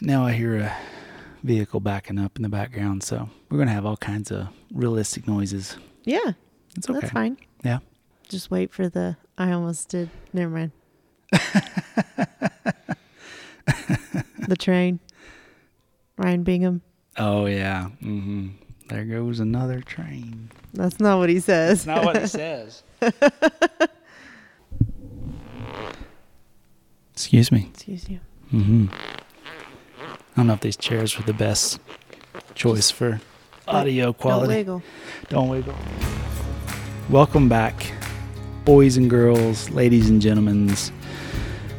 Now I hear a vehicle backing up in the background, so we're gonna have all kinds of realistic noises. Yeah, It's okay. that's fine. Yeah. Just wait for the. I almost did. Never mind. the train. Ryan Bingham. Oh yeah. Mm-hmm. There goes another train. That's not what he says. That's not what it says. Excuse me. Excuse you. Mm hmm I don't know if these chairs were the best choice for audio quality. Don't wiggle. Don't wiggle. Welcome back, boys and girls, ladies and gentlemen,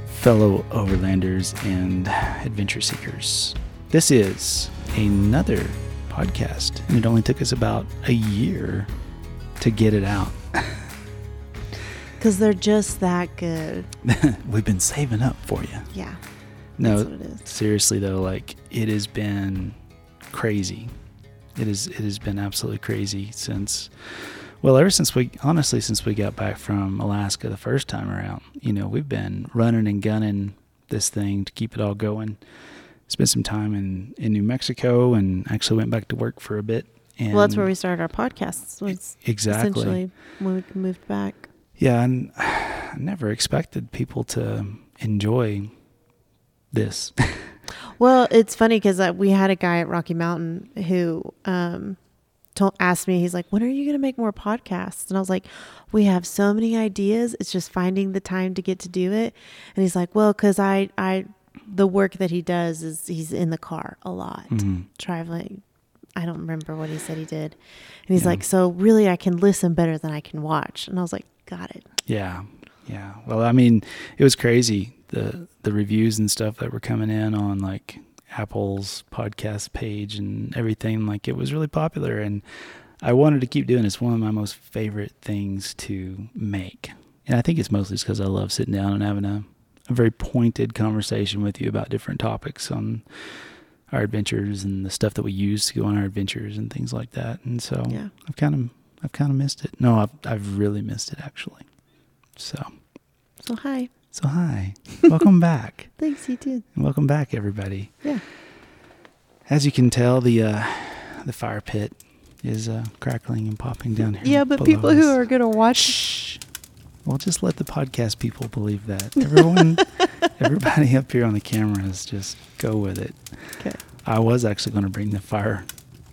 fellow overlanders and adventure seekers. This is another podcast, and it only took us about a year to get it out. Because they're just that good. We've been saving up for you. Yeah. No, That's what it is. seriously though, like it has been crazy. It is it has been absolutely crazy since well, ever since we honestly since we got back from Alaska the first time around. You know, we've been running and gunning this thing to keep it all going. Spent some time in in New Mexico and actually went back to work for a bit. And well, that's where we started our podcasts. Was exactly essentially when we moved back. Yeah, and I never expected people to enjoy this. Well, it's funny because uh, we had a guy at Rocky Mountain who um, told, asked me, he's like, when are you going to make more podcasts? And I was like, we have so many ideas. It's just finding the time to get to do it. And he's like, well, because I, I, the work that he does is he's in the car a lot, Mhm. traveling. I don't remember what he said he did. And he's Yeah. like, so really, I can listen better than I can watch. And I was like, got it. Yeah, yeah. Well, I mean, it was crazy the the reviews and stuff that were coming in on like Apple's podcast page and everything. Like it was really popular, and I wanted to keep doing it. It's one of my most favorite things to make, and I think it's mostly because I love sitting down and having a a very pointed conversation with you about different topics on our adventures and the stuff that we use to go on our adventures and things like that. And so Yeah. I've kind of I've kind of missed it. No, I've I've really missed it actually. So So hi. So hi, welcome back, Thanks, you too. and welcome back everybody. Yeah. As you can tell, the uh, the fire pit is uh, crackling and popping down here. Yeah, but people who are going to watch Shh. Well, just let the podcast people believe that. Everyone, everybody up here on the cameras, just go with it. Okay. I was actually going to bring the fire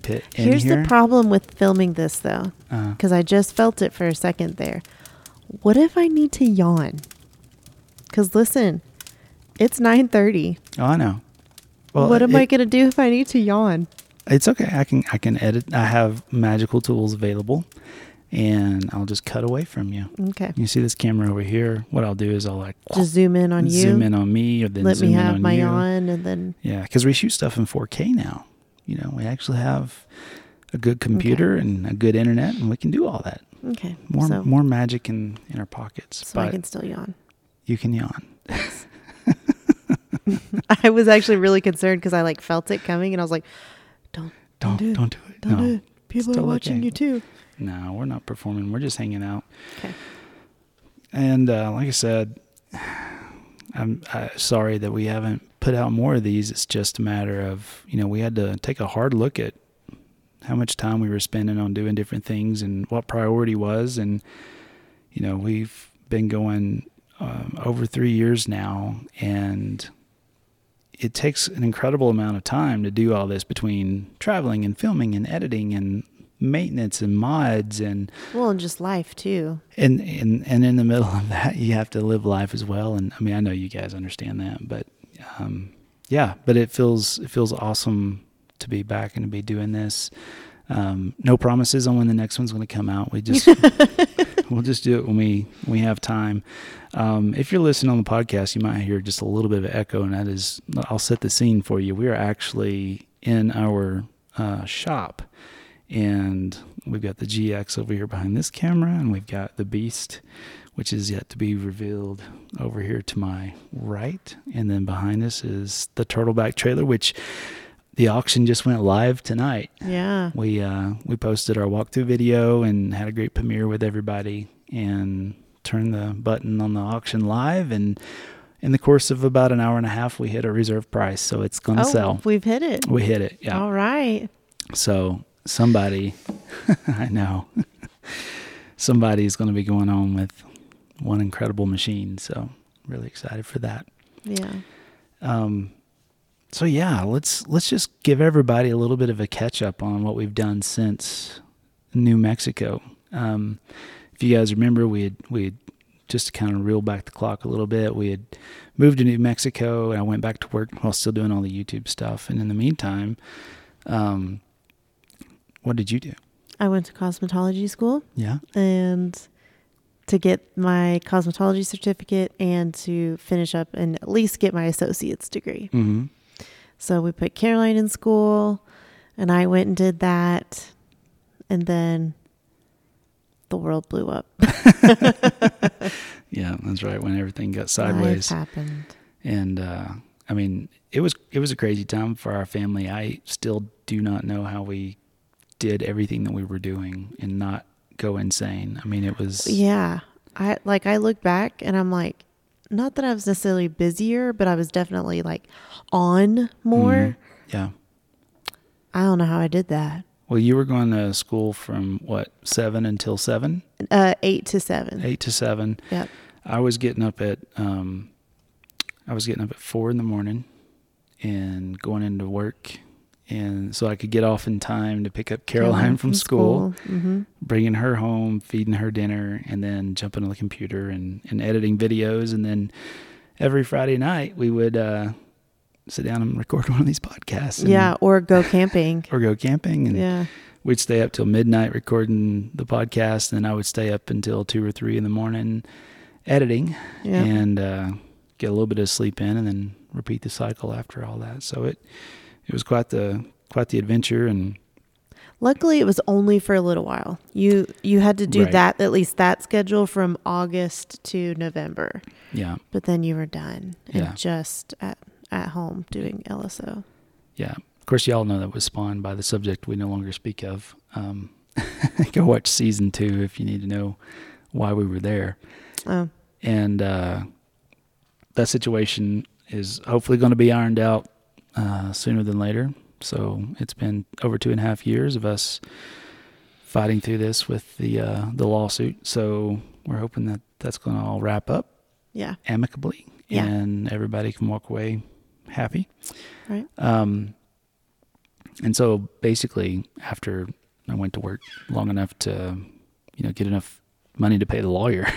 pit in here. Here's here. the problem with filming this though, Uh, because I just felt it for a second there. What if I need to yawn? Because listen, it's nine thirty. oh, I know. Well, what am it- I gonna do if I need to yawn? It's okay. I can I can edit. I have magical tools available, and I'll just cut away from you. Okay, You see this camera over here? What I'll do is I'll like just zoom in on you. zoom in on me, or then Let zoom me in have on my you. yawn, and then Yeah, because we shoot stuff in 4K now. You know, we actually have a good computer and a good internet, and we can do all that. okay, More so, more magic in in our pockets. so I can still yawn. You can yawn. I was actually really concerned because I like felt it coming, and I was like, "Don't, Don't do it. don't do it. don't no, do it. People Still are watching okay. you too." no, we're not performing. We're just hanging out. Okay. And uh, like I said, I'm uh, sorry that we haven't put out more of these. It's just a matter of, you know, we had to take a hard look at how much time we were spending on doing different things and what priority was. And, you know, we've been going um, over three years now, and it takes an incredible amount of time to do all this between traveling and filming and editing and maintenance and mods and Well, and just life too. and and and in the middle of that you have to live life as well. And i mean i know you guys understand that but um yeah but it feels it feels awesome to be back and to be doing this. Um no promises on when the next one's going to come out. We just we'll just do it when we we have time. Um if you're listening on the podcast you might hear just a little bit of echo and that is i'll set the scene for you. We are actually in our uh shop and we've got the GX over here behind this camera, and we've got the Beast, which is yet to be revealed over here to my right, and then behind us is the Turtleback trailer, which the auction just went live tonight. Yeah. We uh, we posted our walkthrough video and had a great premiere with everybody, and turned the button on the auction live, and in the course of about an hour and a half, we hit a reserve price, so it's going to oh, sell. we've hit it. We hit it. Yeah. All right. So somebody, I know, somebody's going to be going on with one incredible machine. So really excited for that. Yeah. Um, so yeah, let's let's just give everybody a little bit of a catch up on what we've done since New Mexico. Um, if you guys remember, we had we had just to kind of reel back the clock a little bit. We had moved to New Mexico, and I went back to work while still doing all the YouTube stuff. And in the meantime, um, what did you do? I went to cosmetology school Yeah. and to get my cosmetology certificate and to finish up and at least get my associate's degree. Mm-hmm. So we put Caroline in school and I went and did that. And then the world blew up. Yeah, that's right. When everything got Life sideways, happened. and uh, I mean, it was it was a crazy time for our family. I still do not know how we did everything that we were doing and not go insane. I mean, it was Yeah. I like I look back and I'm like, not that I was necessarily busier, but I was definitely like on more. Mhm. Yeah. I don't know how I did that. Well, you were going to school from what seven until seven, Uh, eight to seven. eight to seven. Yep. I was getting up at um, I was getting up at four in the morning and going into work, and so I could get off in time to pick up Caroline from, school, hmm bringing her home, feeding her dinner, and then jumping on the computer and, and editing videos. And then every Friday night we would uh, sit down and record one of these podcasts. and- Yeah, or go camping. Or go camping and yeah. we'd stay up till midnight recording the podcast, and I would stay up until two or three in the morning editing Yeah. and uh, get a little bit of sleep in, and then repeat the cycle after all that. So it it was quite the quite the adventure, and Luckily, it was only for a little while. You you had to do Right. that at least that schedule from August to November, yeah, but then you were done and Yeah. just at at home doing LSO. yeah. Of course, y'all know that was spawned by the subject we no longer speak of. Um, go watch season two if you need to know why we were there. Oh, and uh, that situation is hopefully going to be ironed out uh, sooner than later. So it's been over two and a half years of us fighting through this with the uh, the lawsuit. So we're hoping that that's going to all wrap up yeah, amicably, Yeah. and everybody can walk away happy. right. Um, and so basically, after I went to work long enough to, you know, get enough money to pay the lawyer,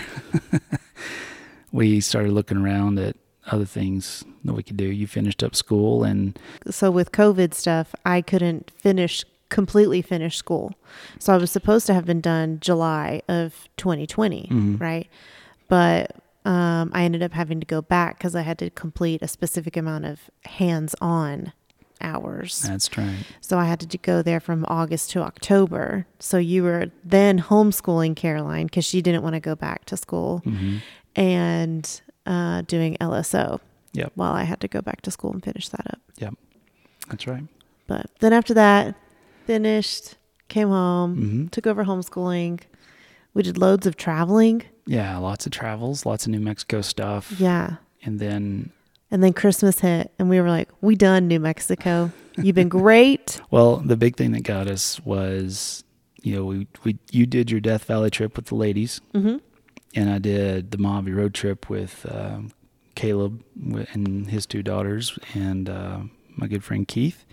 we started looking around at other things that we could do. You finished up school, and So with COVID stuff, I couldn't finish completely finish school. So I was supposed to have been done July of 2020, Mhm. right? But um, I ended up having to go back because I had to complete a specific amount of hands-on hours. that's right. So I had to go there from August to October. So you were then homeschooling Caroline because she didn't want to go back to school hmm and uh, doing LSO Yep, while I had to go back to school and finish that up. Yep. That's right. But then after that, finished, came home, hmm took over homeschooling. We did loads of traveling. Yeah, lots of travels, lots of New Mexico stuff, Yeah. and then And then Christmas hit, and we were like, we done New Mexico. You've been great. Well, the big thing that got us was, you know, we, we you did your Death Valley trip with the ladies, hmm and I did the Mojave road trip with um, Caleb and his two daughters and uh, my good friend Keith.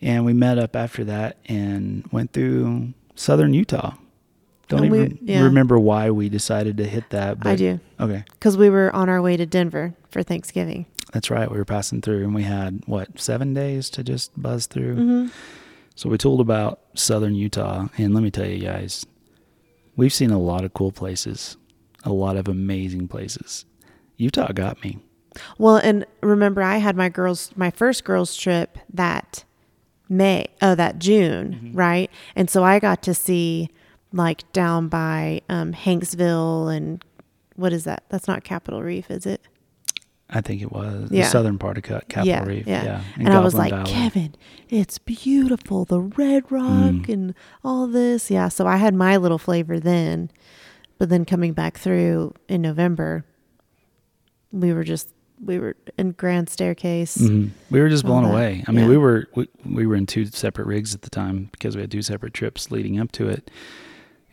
And we met up after that and went through southern Utah. Don't And we- even yeah. remember why we decided to hit that. But I do. Okay, Because we were on our way to Denver for Thanksgiving. that's right. We were passing through, and we had what seven days to just buzz through. hmm So we told about southern Utah, and let me tell you guys, we've seen a lot of cool places, a lot of amazing places. Utah got me. Well, and remember, I had my girls, my first girls' trip that May, oh, that June, right? And so I got to see like down by um, Hanksville and what is that? That's not Capitol Reef, is it? I think it was Yeah. the southern part of Capitol yeah, Reef. yeah. Yeah, And, I was like, Valley. Kevin, it's beautiful. The red rock Mm. and all this. Yeah. So I had my little flavor then. But then coming back through in November, we were just we were in Grand Staircase. Mhm. We were just blown that. away. I mean, Yeah. we were we, we were in two separate rigs at the time because we had two separate trips leading up to it,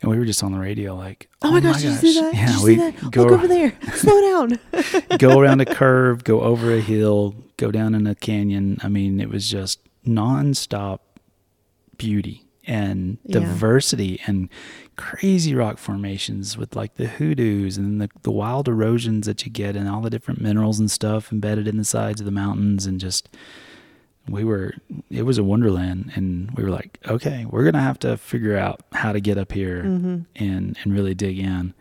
and we were just on the radio like, Oh, my gosh, did you see that? Yeah, we that? go Look over there. Slow down. go around a curve, go over a hill, go down in a canyon. I mean, it was just nonstop beauty and Yeah. diversity and crazy rock formations with like the hoodoos and the, the wild erosions that you get and all the different minerals and stuff embedded in the sides of the mountains and just we were it was a wonderland and we were like okay we're gonna have to figure out how to get up here hmm and and really dig in.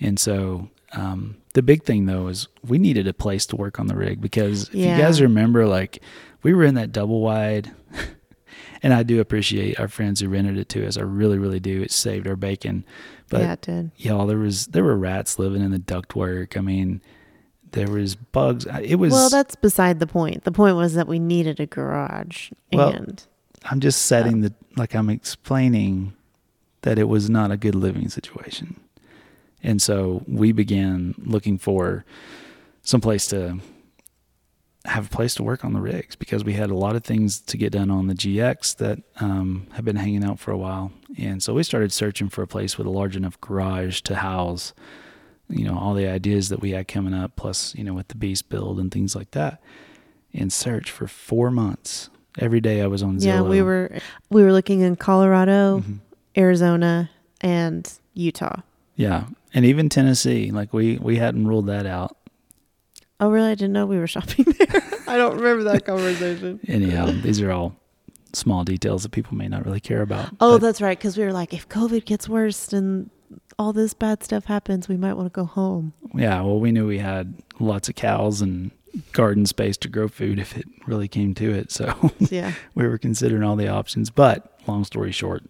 And so um, the big thing though is we needed a place to work on the rig because if Yeah. you guys remember, like we were in that double wide, and I do appreciate our friends who rented it to us. I really, really do. It saved our bacon. But yeah, it did. y'all, there was there were rats living in the ductwork. I mean, there was bugs. It was. Well, that's beside the point. The point was that we needed a garage, Well, and I'm just setting the like I'm explaining that it was not a good living situation. And so we began looking for some place to have a place to work on the rigs because we had a lot of things to get done on the GX that um, have been hanging out for a while. And so we started searching for a place with a large enough garage to house, you know, all the ideas that we had coming up, plus, you know, with the beast build and things like that. And search for four months. Every day I was on Zillow. yeah, we were we were looking in Colorado, Mhm. Arizona, and Utah. Yeah, and even Tennessee, like we we hadn't ruled that out. Oh, really? I didn't know we were shopping there. I don't remember that conversation. Anyhow, these are all small details that people may not really care about. Oh, that's right. Because we were like, if COVID gets worse and all this bad stuff happens, we might want to go home. yeah, well, we knew we had lots of cows and garden space to grow food if it really came to it. So Yeah. we were considering all the options. But long story short,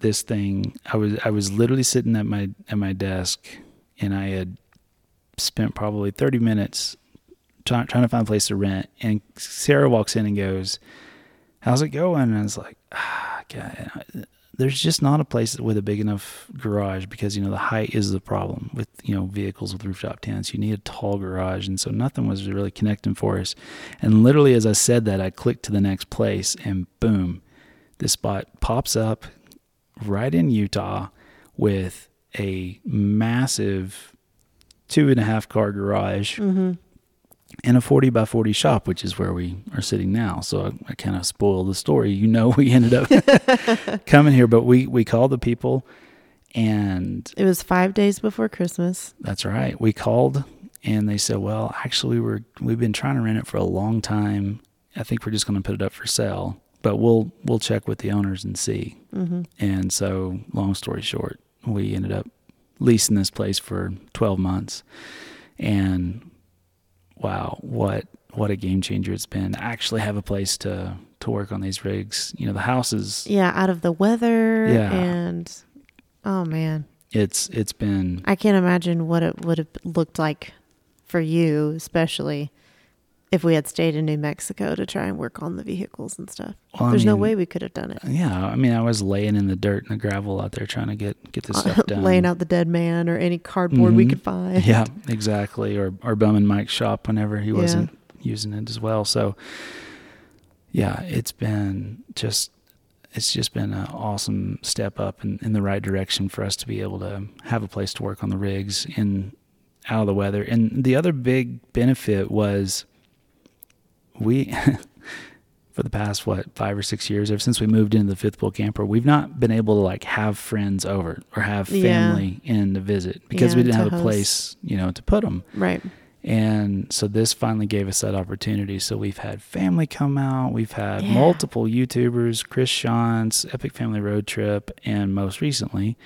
this thing, I was I was literally sitting at my at my desk, and I had spent probably thirty minutes try, trying to find a place to rent. And Sarah walks in and goes, "How's it going?" And I was like, "Ah, God." There's just not a place with a big enough garage because you know the height is the problem with you know vehicles with rooftop tents. You need a tall garage, and so nothing was really connecting for us. And literally, as I said that, I clicked to the next place, and boom, this spot pops up right in Utah with a massive two and a half car garage Mm-hmm. and a 40 by 40 shop, which is where we are sitting now. So I, I kind of spoiled the story. You know, we ended up coming here, but we, we called the people and It was five days before Christmas. that's right. We called and they said, well, actually we're, we've been trying to rent it for a long time. I think we're just going to put it up for sale, but we'll, we'll check with the owners and see. Mm-hmm. And so, long story short, we ended up leasing this place for 12 months. And wow, what what a game changer it's been. to Actually have a place to to work on these rigs. You know, the house is Yeah, out of the weather. Yeah. And oh, man. it's it's been I can't imagine what it would have looked like for you, especially if we had stayed in New Mexico to try and work on the vehicles and stuff. well, I There's no way we could have done it. Yeah, I mean, I was laying in the dirt and the gravel out there trying to get get this stuff done. Laying out the dead man or any cardboard we Mhm. could find. yeah, exactly. Or or bumming Mike's shop whenever he Yeah. wasn't using it as well. So yeah, it's been just it's just been an awesome step up in, in the right direction for us to be able to have a place to work on the rigs in out of the weather. And the other big benefit was we for the past what five or six years ever since we moved into the fifth wheel camper we've not been able to like have friends over or have Yeah. family in to visit because Yeah, we didn't have a place you know to put them Right. and so this finally gave us that opportunity so we've had family come out we've had Yeah. multiple youtubers chris shantz epic family road trip and most recently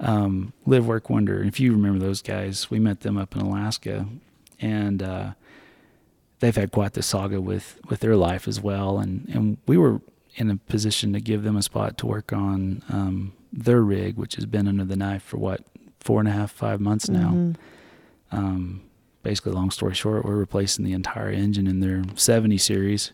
um, live work wander if you remember those guys we met them up in alaska and uh, they've had quite the saga with with their life as well and and we were in a position to give them a spot to work on um, their rig which has been under the knife for what four and a half five months now Mhm. um, basically, long story short, we're replacing the entire engine in their 70 series.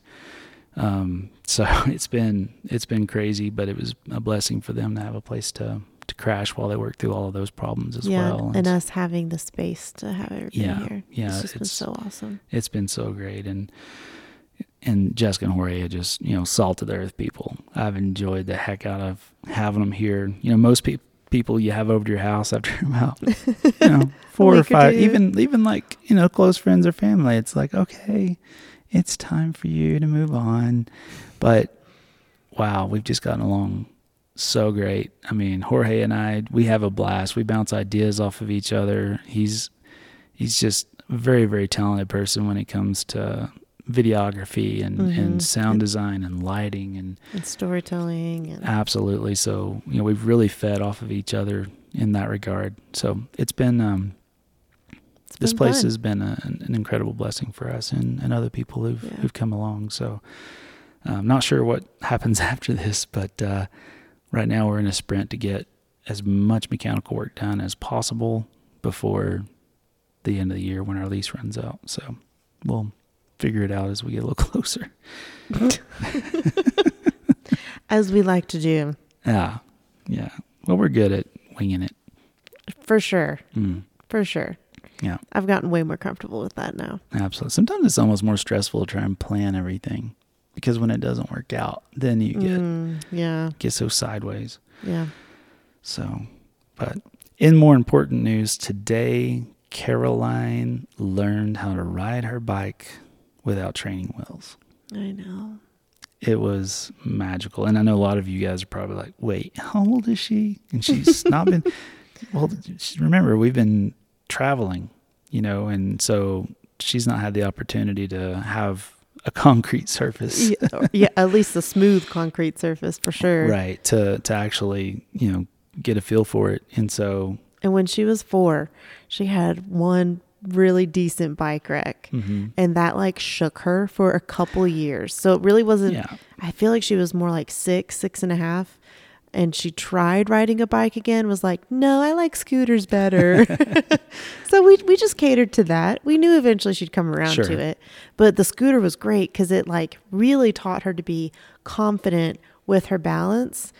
Um, so it's been it's been crazy, but it was a blessing for them to have a place to crash while they work through all of those problems as yeah, well. and us having the space to have everything Yeah, here. yeah, it's just been so awesome. it's been so great and and Jessica and Jorge are just you know salt of the earth people. I've enjoyed the heck out of having them here. You know, most people people you have over to your house after about you know four or week or five, even even like you know close friends or family. It's like okay, it's time for you to move on. But wow, we've just gotten along so great. I mean, Jorge and I, we have a blast. We bounce ideas off of each other. He's he's just a very very talented person when it comes to videography and, Mhm. and sound design and lighting and And storytelling and absolutely so you know we've really fed off of each other in that regard so it's been um it's this been place fun. has been a, an incredible blessing for us and, and other people who've Yeah. who've come along so i'm not sure what happens after this but uh right now we're in a sprint to get as much mechanical work done as possible before the end of the year when our lease runs out so we'll figure it out as we get a little closer as we like to do yeah yeah well we're good at winging it for sure, mm. for sure. Yeah. I've gotten way more comfortable with that now. Absolutely. Sometimes it's almost more stressful to try and plan everything because when it doesn't work out, then you get Mm, yeah, get so sideways. yeah. So, but in more important news, today Caroline learned how to ride her bike without training wheels. I know. It was magical. And I know a lot of you guys are probably like, wait, how old is she? And she's not been, well, remember, we've been traveling, you know, and so she's not had the opportunity to have a concrete surface. yeah, yeah, at least a smooth concrete surface for sure. Right. To, to actually, you know, get a feel for it. And so, And when she was four, she had one really decent bike wreck. mhm. And that like shook her for a couple years. So it really wasn't, yeah. I feel like she was more like six, six and a half. And she tried riding a bike again, was like, no, I like scooters better. so we, we just catered to that. We knew eventually she'd come around Sure. to it. But the scooter was great because it like really taught her to be confident with her balance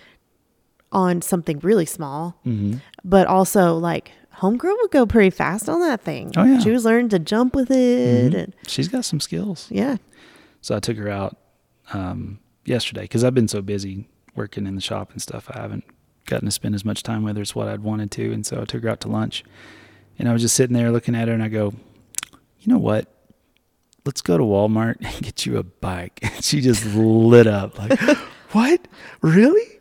on something really small. hmm But also like homegirl would go pretty fast on that thing. Oh, yeah. She was learning to jump with it. Mhm. And She's got some skills. yeah. So I took her out um, yesterday because I've been so busy working in the shop and stuff. I haven't gotten to spend as much time with her as what I'd wanted to. And so I took her out to lunch. And I was just sitting there looking at her and I go, you know what? Let's go to Walmart and get you a bike. And she just lit up like, what? Really?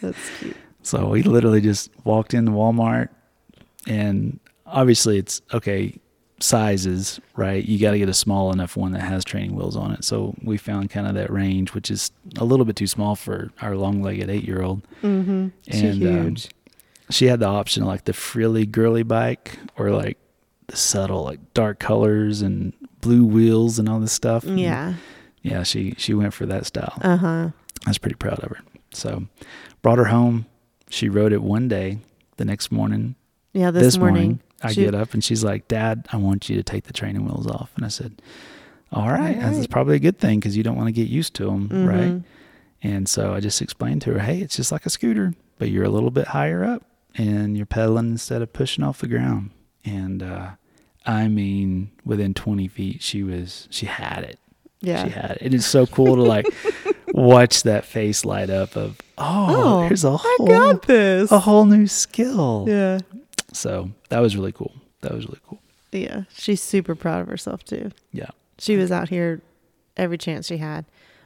That's cute. So we literally just walked into Walmart and obviously it's okay sizes, right? You got to get a small enough one that has training wheels on it. So we found kind of that range, which is a little bit too small for our long legged eight year old. Mm-hmm. And um, huge. she had the option of like the frilly girly bike or like the subtle, like dark colors and blue wheels and all this stuff. And yeah. yeah, she, she went for that style. Uh huh. I was pretty proud of her. So brought her home. She rode it one day. The next morning, Yeah. This, this, morning, morning, I she- get up and she's like, Dad, I want you to take the training wheels off. And I said, All right. All That's probably a good thing because you don't want to get used to them. Right. Mhm. And so I just explained to her, Hey, it's just like a scooter, but you're a little bit higher up and you're pedaling instead of pushing off the ground. And, uh, I mean, within 20 feet, she was, she had it. Yeah. She had it. And It is so cool to like watch that face light up of, oh, Oh, there's a I whole, got this. a whole new skill. Yeah. So that was really cool. That was really cool. Yeah. She's super proud of herself too. Yeah. She was out here every chance she had.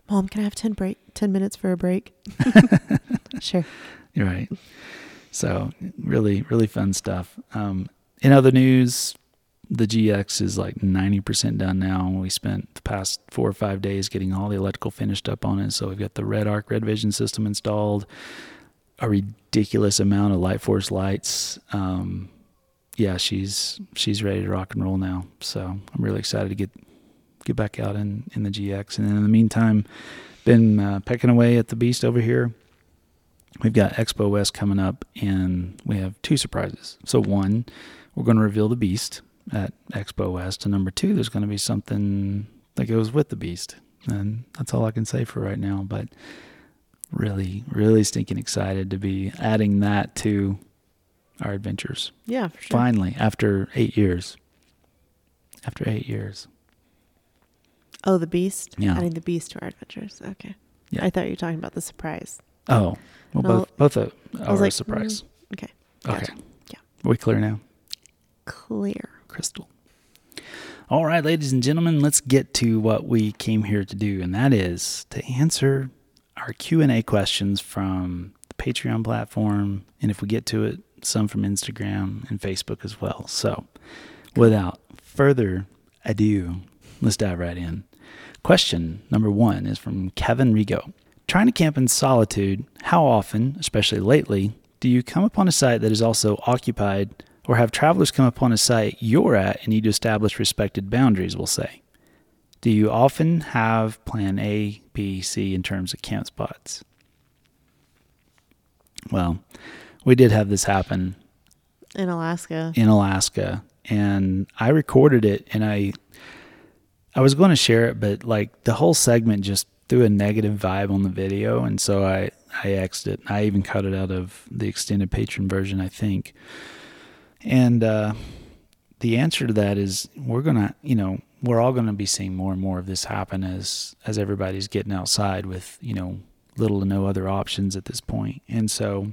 Mom, can I have 10 break 10 minutes for a break? sure. You're right. So really, really fun stuff. Um, in other news, the GX is like 90% done now. We spent the past four or five days getting all the electrical finished up on it. So we've got the REDARC RedVision system installed, a ridiculous amount of Lightforce lights. Um, yeah, she's she's ready to rock and roll now. So I'm really excited to get get back out in, in the GX. And in the meantime, been uh, pecking away at the beast over here. We've got Expo West coming up, and we have two surprises. So one, we're going to reveal the beast at Expo West, and number two, there's going to be something that goes with the beast, and that's all I can say for right now. But really, really stinking excited to be adding that to our adventures. Yeah, for sure. Finally, after eight years. After eight years. Oh, the beast. Yeah. Adding the beast to our adventures. Okay. Yeah. I thought you were talking about the surprise. Oh, well, both both a, I are like, surprise. mm, okay. Okay. gotcha. Yeah. Are we clear now? Clear. Crystal. All right, ladies and gentlemen, let's get to what we came here to do, and that is to answer our Q and A questions from the Patreon platform, and if we get to it, some from Instagram and Facebook as well. So, without further ado, let's dive right in. Question number one is from Kevin Rigo. Trying to camp in solitude, how often, especially lately, do you come upon a site that is also occupied or have travelers come upon a site you're at and need to establish respected boundaries, we'll say? Do you often have plan A, B, C in terms of camp spots? Well, we did have this happen In Alaska. in Alaska and I recorded it and I I was going to share it but like the whole segment just threw a negative vibe on the video and so I I X'd it. I even cut it out of the extended patron version, I think. And uh the answer to that is we're going to, you know, we're all going to be seeing more and more of this happen as as everybody's getting outside with, you know, little to no other options at this. And so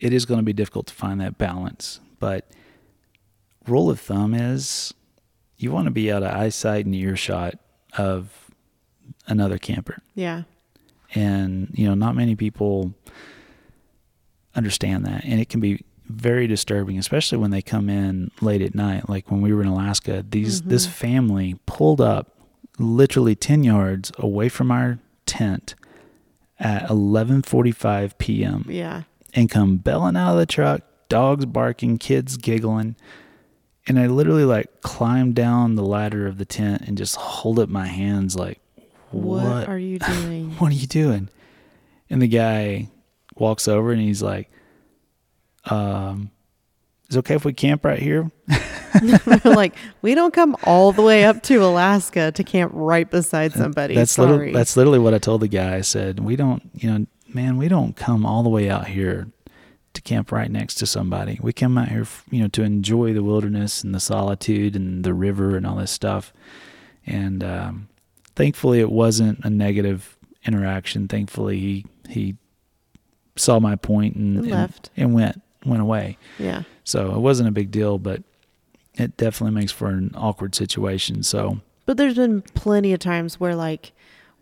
it is going to be difficult to find that balance, but rule of thumb is you want to be out of eyesight and earshot of another camper. Yeah. And, you know, not many people understand that. And it can be very disturbing, especially when they come in late at night. Like when we were in Alaska, these mm-hmm. this family pulled up literally 10 yards away from our tent at 11:45 p.m. Yeah. and come belling out of the truck, dogs barking, kids giggling. And I literally like climbed down the ladder of the tent and just hold up my hands like, What, what, are you doing? what are you doing? And the guy walks over and he's like, um, is it okay if we camp right here? Like, we don't come all the way up to Alaska to camp right beside somebody. That's Sorry. literally, that's literally what I told the guy. I said, we don't, you know, man, we don't come all the way out here to camp right next to somebody. We come out here, you know, to enjoy the wilderness and the solitude and the river and all this stuff. And um, thankfully, it wasn't a negative interaction. Thankfully, he he saw my point and, And and left. and went went away. yeah. So it wasn't a big deal, but it definitely makes for an awkward situation. So But there's been plenty of times where like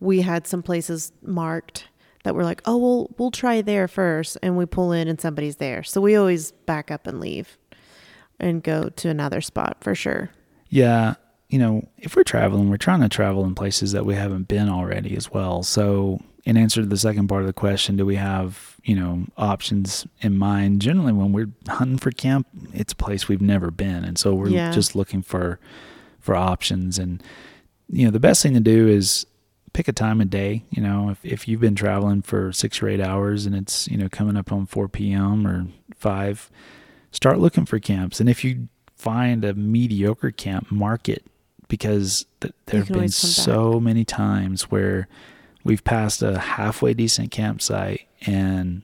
we had some places marked that we're like, oh, we'll we'll try there first, and we pull in and somebody's there. So we always back up and leave, and go to another spot for sure. Yeah, you know, if we're traveling, we're trying to travel in places that we haven't been already as well. So, in answer to the second part of the question, do we have, you know, options in mind? Generally, when we're hunting for camp, it's a place we've never been, and so we're Yeah. just looking for for options. And you know, the best thing to do is pick a time of day. You know, if if you've been traveling for six or eight hours and it's you know coming up on four p.m. or five, start looking for camps. And if you find a mediocre camp, mark it because th- there have been so many times where we've passed a halfway decent campsite and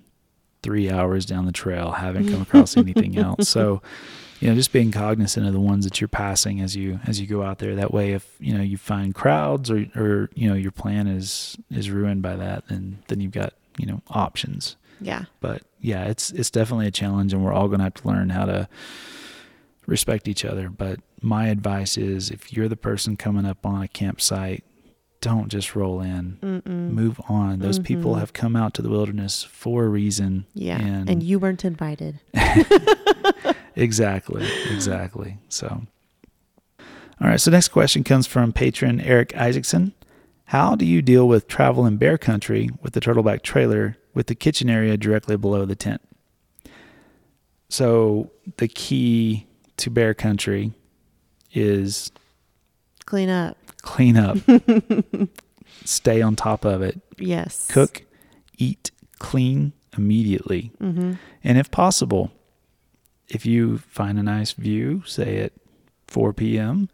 three hours down the trail haven't come across anything else. So, you know, just being cognizant of the ones that you're passing as you as you go out there. That way, if you know you find crowds or or you know your plan is is ruined by that, then then you've got you know options Yeah. but yeah, it's it's definitely a challenge, and we're all going to have to learn how to respect each other. But my advice is, if you're the person coming up on a campsite, don't just roll in. Mm-mm. Move on. Those people Mhm. have come out to the wilderness for a reason. Yeah. and, And, you weren't invited. exactly, exactly. So, all right. So next question comes from patron Eric Isaacson. How do you deal with travel in bear country with the turtleback trailer with the kitchen area directly below the tent? So the key to bear country is Clean up. clean up, stay on top of it, Yes. cook, eat, clean immediately. Mm-hmm. And if possible, if you find a nice view, say at 4 p.m.,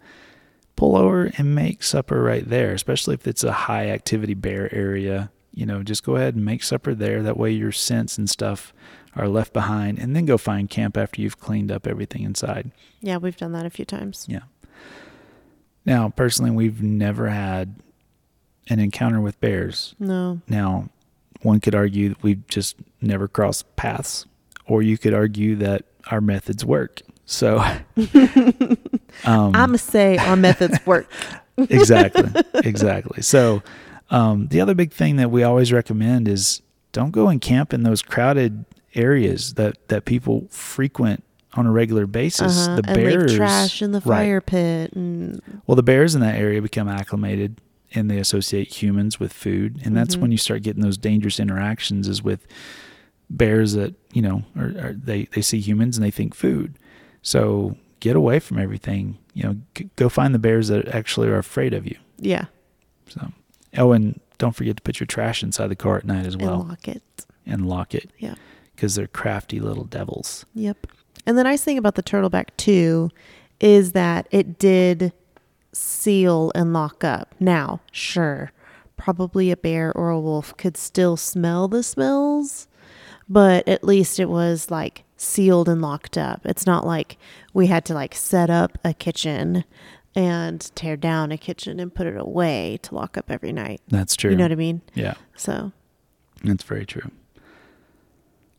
pull over and make supper right there, especially if it's a high activity bear area. you know, just go ahead and make supper there. That way your scents and stuff are left behind and then go find camp after you've cleaned up everything inside. Yeah, we've done that a few times. Yeah. Now, personally, we've never had an encounter with bears. No. Now, one could argue that we've just never crossed paths, or you could argue that our methods work. So, um, I'm gonna say our methods work. exactly, exactly. So, um, the other big thing that we always recommend is don't go and camp in those crowded areas that that people frequent on a regular basis. Uh-huh. The and bears trash in the right. fire pit and Well, the bears in that area become acclimated and they associate humans with food. And that's Mhm. when you start getting those dangerous interactions is with bears that, you know, are, are they, they see humans and they think food. So get away from everything, you know, g- go find the bears that actually are afraid of you. yeah, So, oh, and don't forget to put your trash inside the car at night as well and lock it. and lock it. Yeah. Because they're crafty little devils. Yep. And the nice thing about the turtleback too is that it did seal and lock up. Now, sure, probably a bear or a wolf could still smell the smells, but at least it was like sealed and locked up. It's not like we had to like set up a kitchen and tear down a kitchen and put it away to lock up every night. That's true. You know what I mean? yeah. So, That's very true.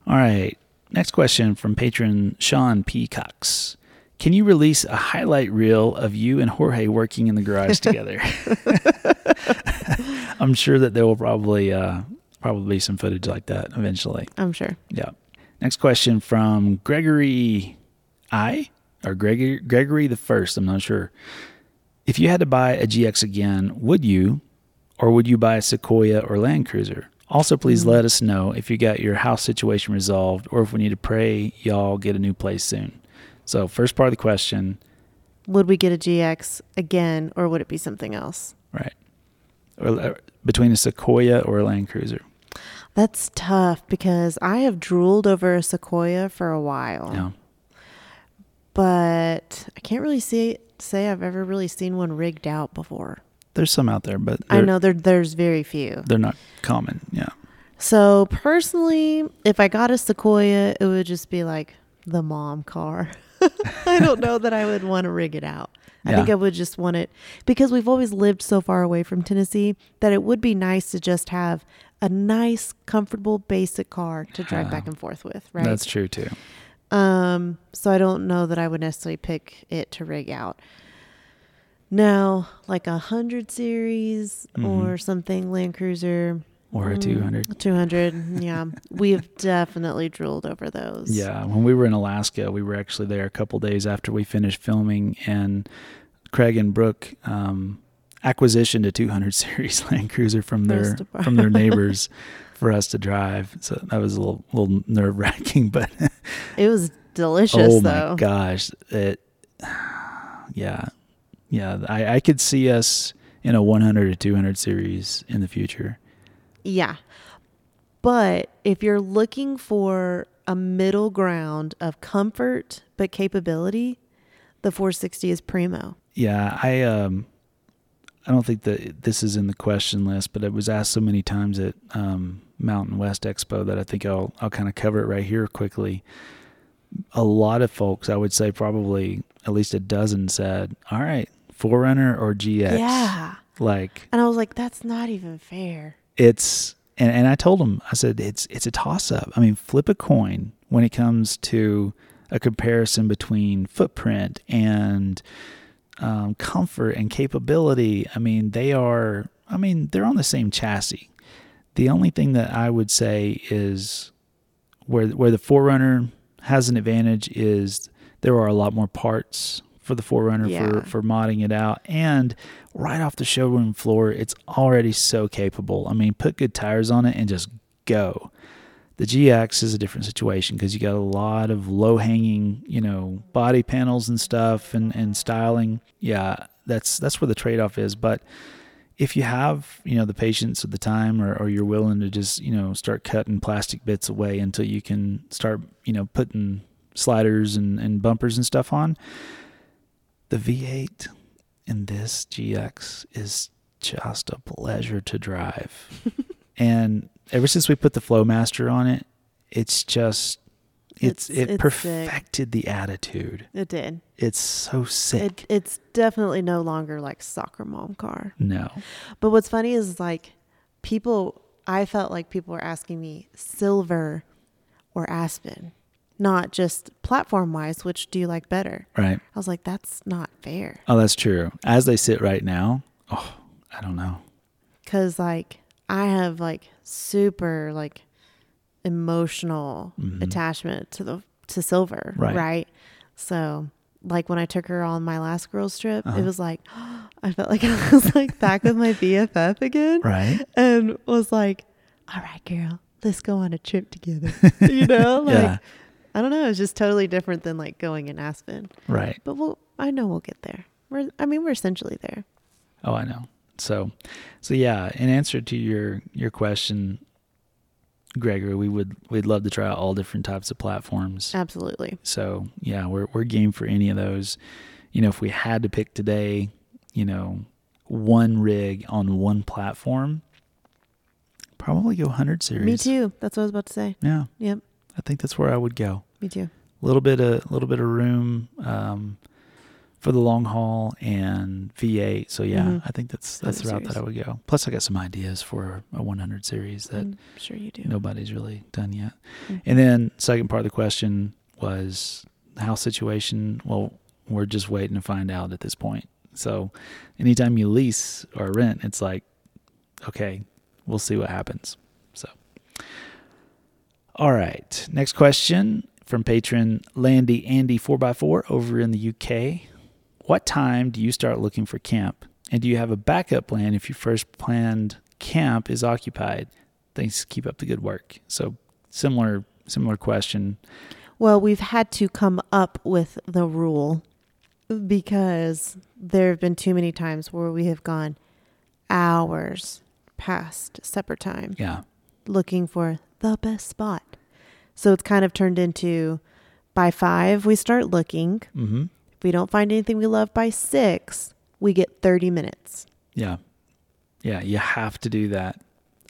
All right. Next question from patron Sean Peacocks. Can you release a highlight reel of you and Jorge working in the garage together? I'm sure that there will probably uh, probably be some footage like that eventually. I'm sure. Yeah. Next question from Gregory I or Gregory Gregory the first. I'm not sure. If you had to buy a GX again, would you, or would you buy a Sequoia or Land Cruiser? Also, please Hmm. let us know if you got your house situation resolved, or if we need to pray y'all get a new place soon. So, first part of the question, Would we get a GX again or would it be something else? right? Or, uh, between a Sequoia or a Land Cruiser. That's tough because I have drooled over a sequoia for a while. Yeah. But I can't really see say I've ever really seen one rigged out before. There's some out there, but I know there there's very few. they're not common. Yeah. So personally, if I got a sequoia, it would just be like the mom car. I don't know that I would want to rig it out. I think I would just want it because we've always lived so far away from Tennessee that it would be nice to just have a nice, comfortable, basic car to drive Yeah. back and forth with, right? That's true too. Um, so I don't know that I would necessarily pick it to rig out. Now, like a hundred series Mhm. or something, Land Cruiser Or a Mm, 200. 200, yeah. we have definitely drooled over those. Yeah, when we were in Alaska, we were actually there a couple days after we finished filming, and Craig and Brooke um, acquisitioned a 200 series Land Cruiser from their from their neighbors for us to drive. So that was a little little nerve wracking, but It was delicious, oh though. my gosh, it yeah yeah I, I could see us in a 100 or 200 series in the future. Yeah. But if you're looking for a middle ground of comfort but capability, the 460 is primo. Yeah, I um I don't think that this is in the question list, but it was asked so many times at um, Mountain West Expo that I think I'll I'll kind of cover it right here quickly. A lot of folks, I would say probably at least a dozen said, "All right, 4Runner or GX." Yeah. Like And I was like, that's not even fair. it's and, and I told him, I said it's it's a toss up. I mean, flip a coin when it comes to a comparison between footprint and um, comfort and capability. I mean, they are. I mean, they're on the same chassis. The only thing that I would say is where where the 4Runner has an advantage is there are a lot more parts for the 4Runner Yeah. for for modding it out, and right off the showroom floor, it's already so capable. I mean, put good tires on it and just go. The GX is a different situation because you got a lot of low hanging, you know, body panels and stuff and, and styling. Yeah, that's that's where the trade off is. But if you have, you know, the patience of the time or, or you're willing to just, you know, start cutting plastic bits away until you can start, you know, putting sliders and, and bumpers and stuff on, the V8 in this GX is just a pleasure to drive. And ever since we put the Flowmaster on it, it's just it's, It's- it it's sick. perfected the attitude. It did. It's so sick. It, it's definitely no longer like soccer mom car. no. But what's funny is like people, I felt like people were asking me silver or aspen, not just platform wise, which do you like better? Right. I was like, that's not fair. Oh, that's true. As they sit right now, oh, I don't know. Cause like I have like super like emotional Mhm. attachment to the, to silver. Right. Right. So like when I took her on my last girls trip, Uh-huh. it was like, I felt like I was like back with my BFF again. Right. and was like, "All right, girl, let's go on a trip together." you know, like yeah. I don't know, it's just totally different than like going in Aspen. Right. But we'll, I know we'll get there. We're, I mean, we're essentially there. Oh, I know. So, so yeah. In answer to your your question, Gregory, we would we'd love to try out all different types of platforms. Absolutely. So yeah, we're we're game for any of those. You know, if we had to pick today, you know, one rig on one platform, probably go hundred series. Me too. That's what I was about to say. Yeah, Yep. I think that's where I would go. Me too. A little bit of little bit of room um, for the long haul and V8. So yeah, Mhm. I think that's that's the 100 route that I would go. Plus, I got some ideas for a 100 series that I'm sure you do. nobody's really done yet. Mhm. And then second part of the question was house situation. Well, we're just waiting to find out at this point. So anytime you lease or rent, it's like, okay, we'll see what happens. So, all right. Next question from patron Landy Andy 4x4 over in the UK. What time do you start looking for camp? And do you have a backup plan if your first planned camp is occupied? Thanks. Keep up the good work. So similar similar question. Well, we've had to come up with the rule because there have been too many times where we have gone hours past supper time Yeah. looking for the best spot. So it's kind of turned into by five, we start looking. Mm-hmm. If we don't find anything we love by six, we get 30 minutes. Yeah. Yeah. You have to do that.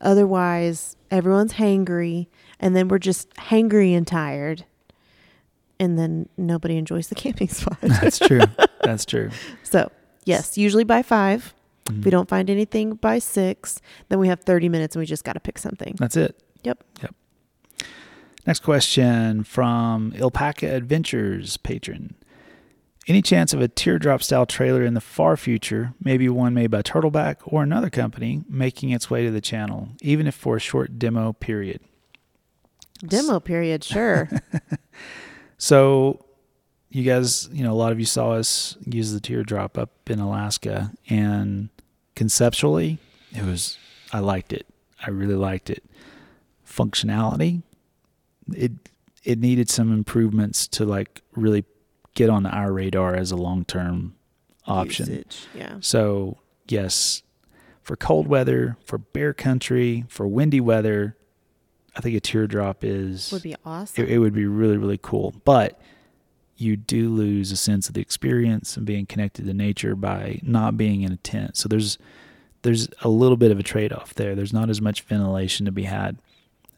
Otherwise, everyone's hangry, and then we're just hangry and tired. And then nobody enjoys the camping spot. That's true. That's true. so, yes, usually by 5 If Mhm. we don't find anything by six, then we have 30 minutes and we just got to pick something. That's it. Yep. Yep. Next question from Alpaca Adventures patron. Any chance of a teardrop style trailer in the far future, maybe one made by Turtleback or another company, making its way to the channel, even if for a short demo period? Demo period, sure. So, you guys, you know, a lot of you saw us use the teardrop up in Alaska, and conceptually, it was, I liked it. I really liked it. Functionality, it it needed some improvements to like really get on our radar as a long term option. Usage, Yeah. So, yes, for cold weather, for bear country, for windy weather, I think a teardrop is Would be awesome. it, it would be really really cool but you do lose a sense of the experience and being connected to nature by not being in a tent so there's there's a little bit of a trade-off there there's not as much ventilation to be had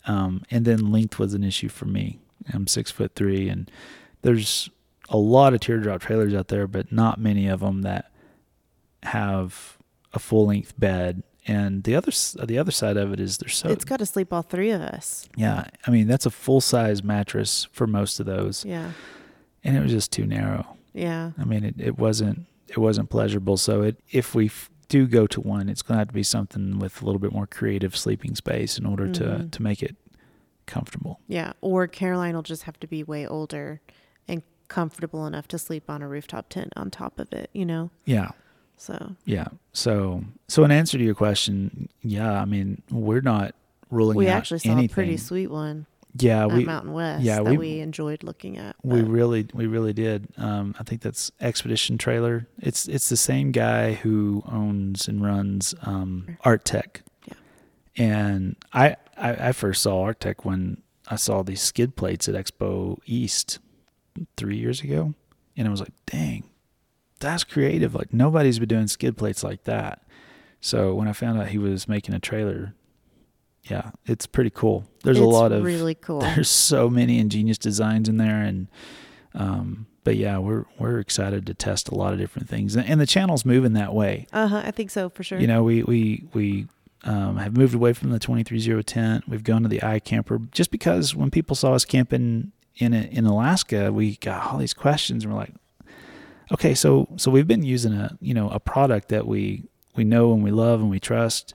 um, and then length was an issue for me i'm six foot three and there's a lot of teardrop trailers out there but not many of them that have a full length bed and the other the other side of it is they're so it's got to sleep all three of us. yeah, I mean that's a full size mattress for most of those, Yeah. and it was just too narrow. Yeah. I mean, it, it wasn't it wasn't pleasurable. So it if we do go to one, it's going to have to be something with a little bit more creative sleeping space in order to Mhm. to make it comfortable. Yeah. Or Caroline will just have to be way older and comfortable enough to sleep on a rooftop tent on top of it, you know? Yeah, So, yeah. So so in answer to your question, yeah, I mean we're not ruling we out actually saw anything. a pretty sweet one yeah, we Mountain West yeah, that we- we, enjoyed looking at. We really, we really did. Um, I think that's Expedition Trailer. It's it's the same guy who owns and runs um, Art Tech. Yeah. And I, I I first saw Art Tech when I saw these skid plates at Expo East three years ago, and I was like, dang, that's creative. Like nobody's been doing skid plates like that. So when I found out he was making a trailer, yeah, it's pretty cool. There's it's a lot of really cool. there's so many ingenious designs in there and um but yeah we're we're excited to test a lot of different things and, and the channel's moving that way Uh huh. I think so for sure. you know we we we um, have moved away from the 23ZERO tent we've gone to the iCamper just because when people saw us camping in in Alaska we got all these questions and we're like okay so so we've been using a you know a product that we we know and we love and we trust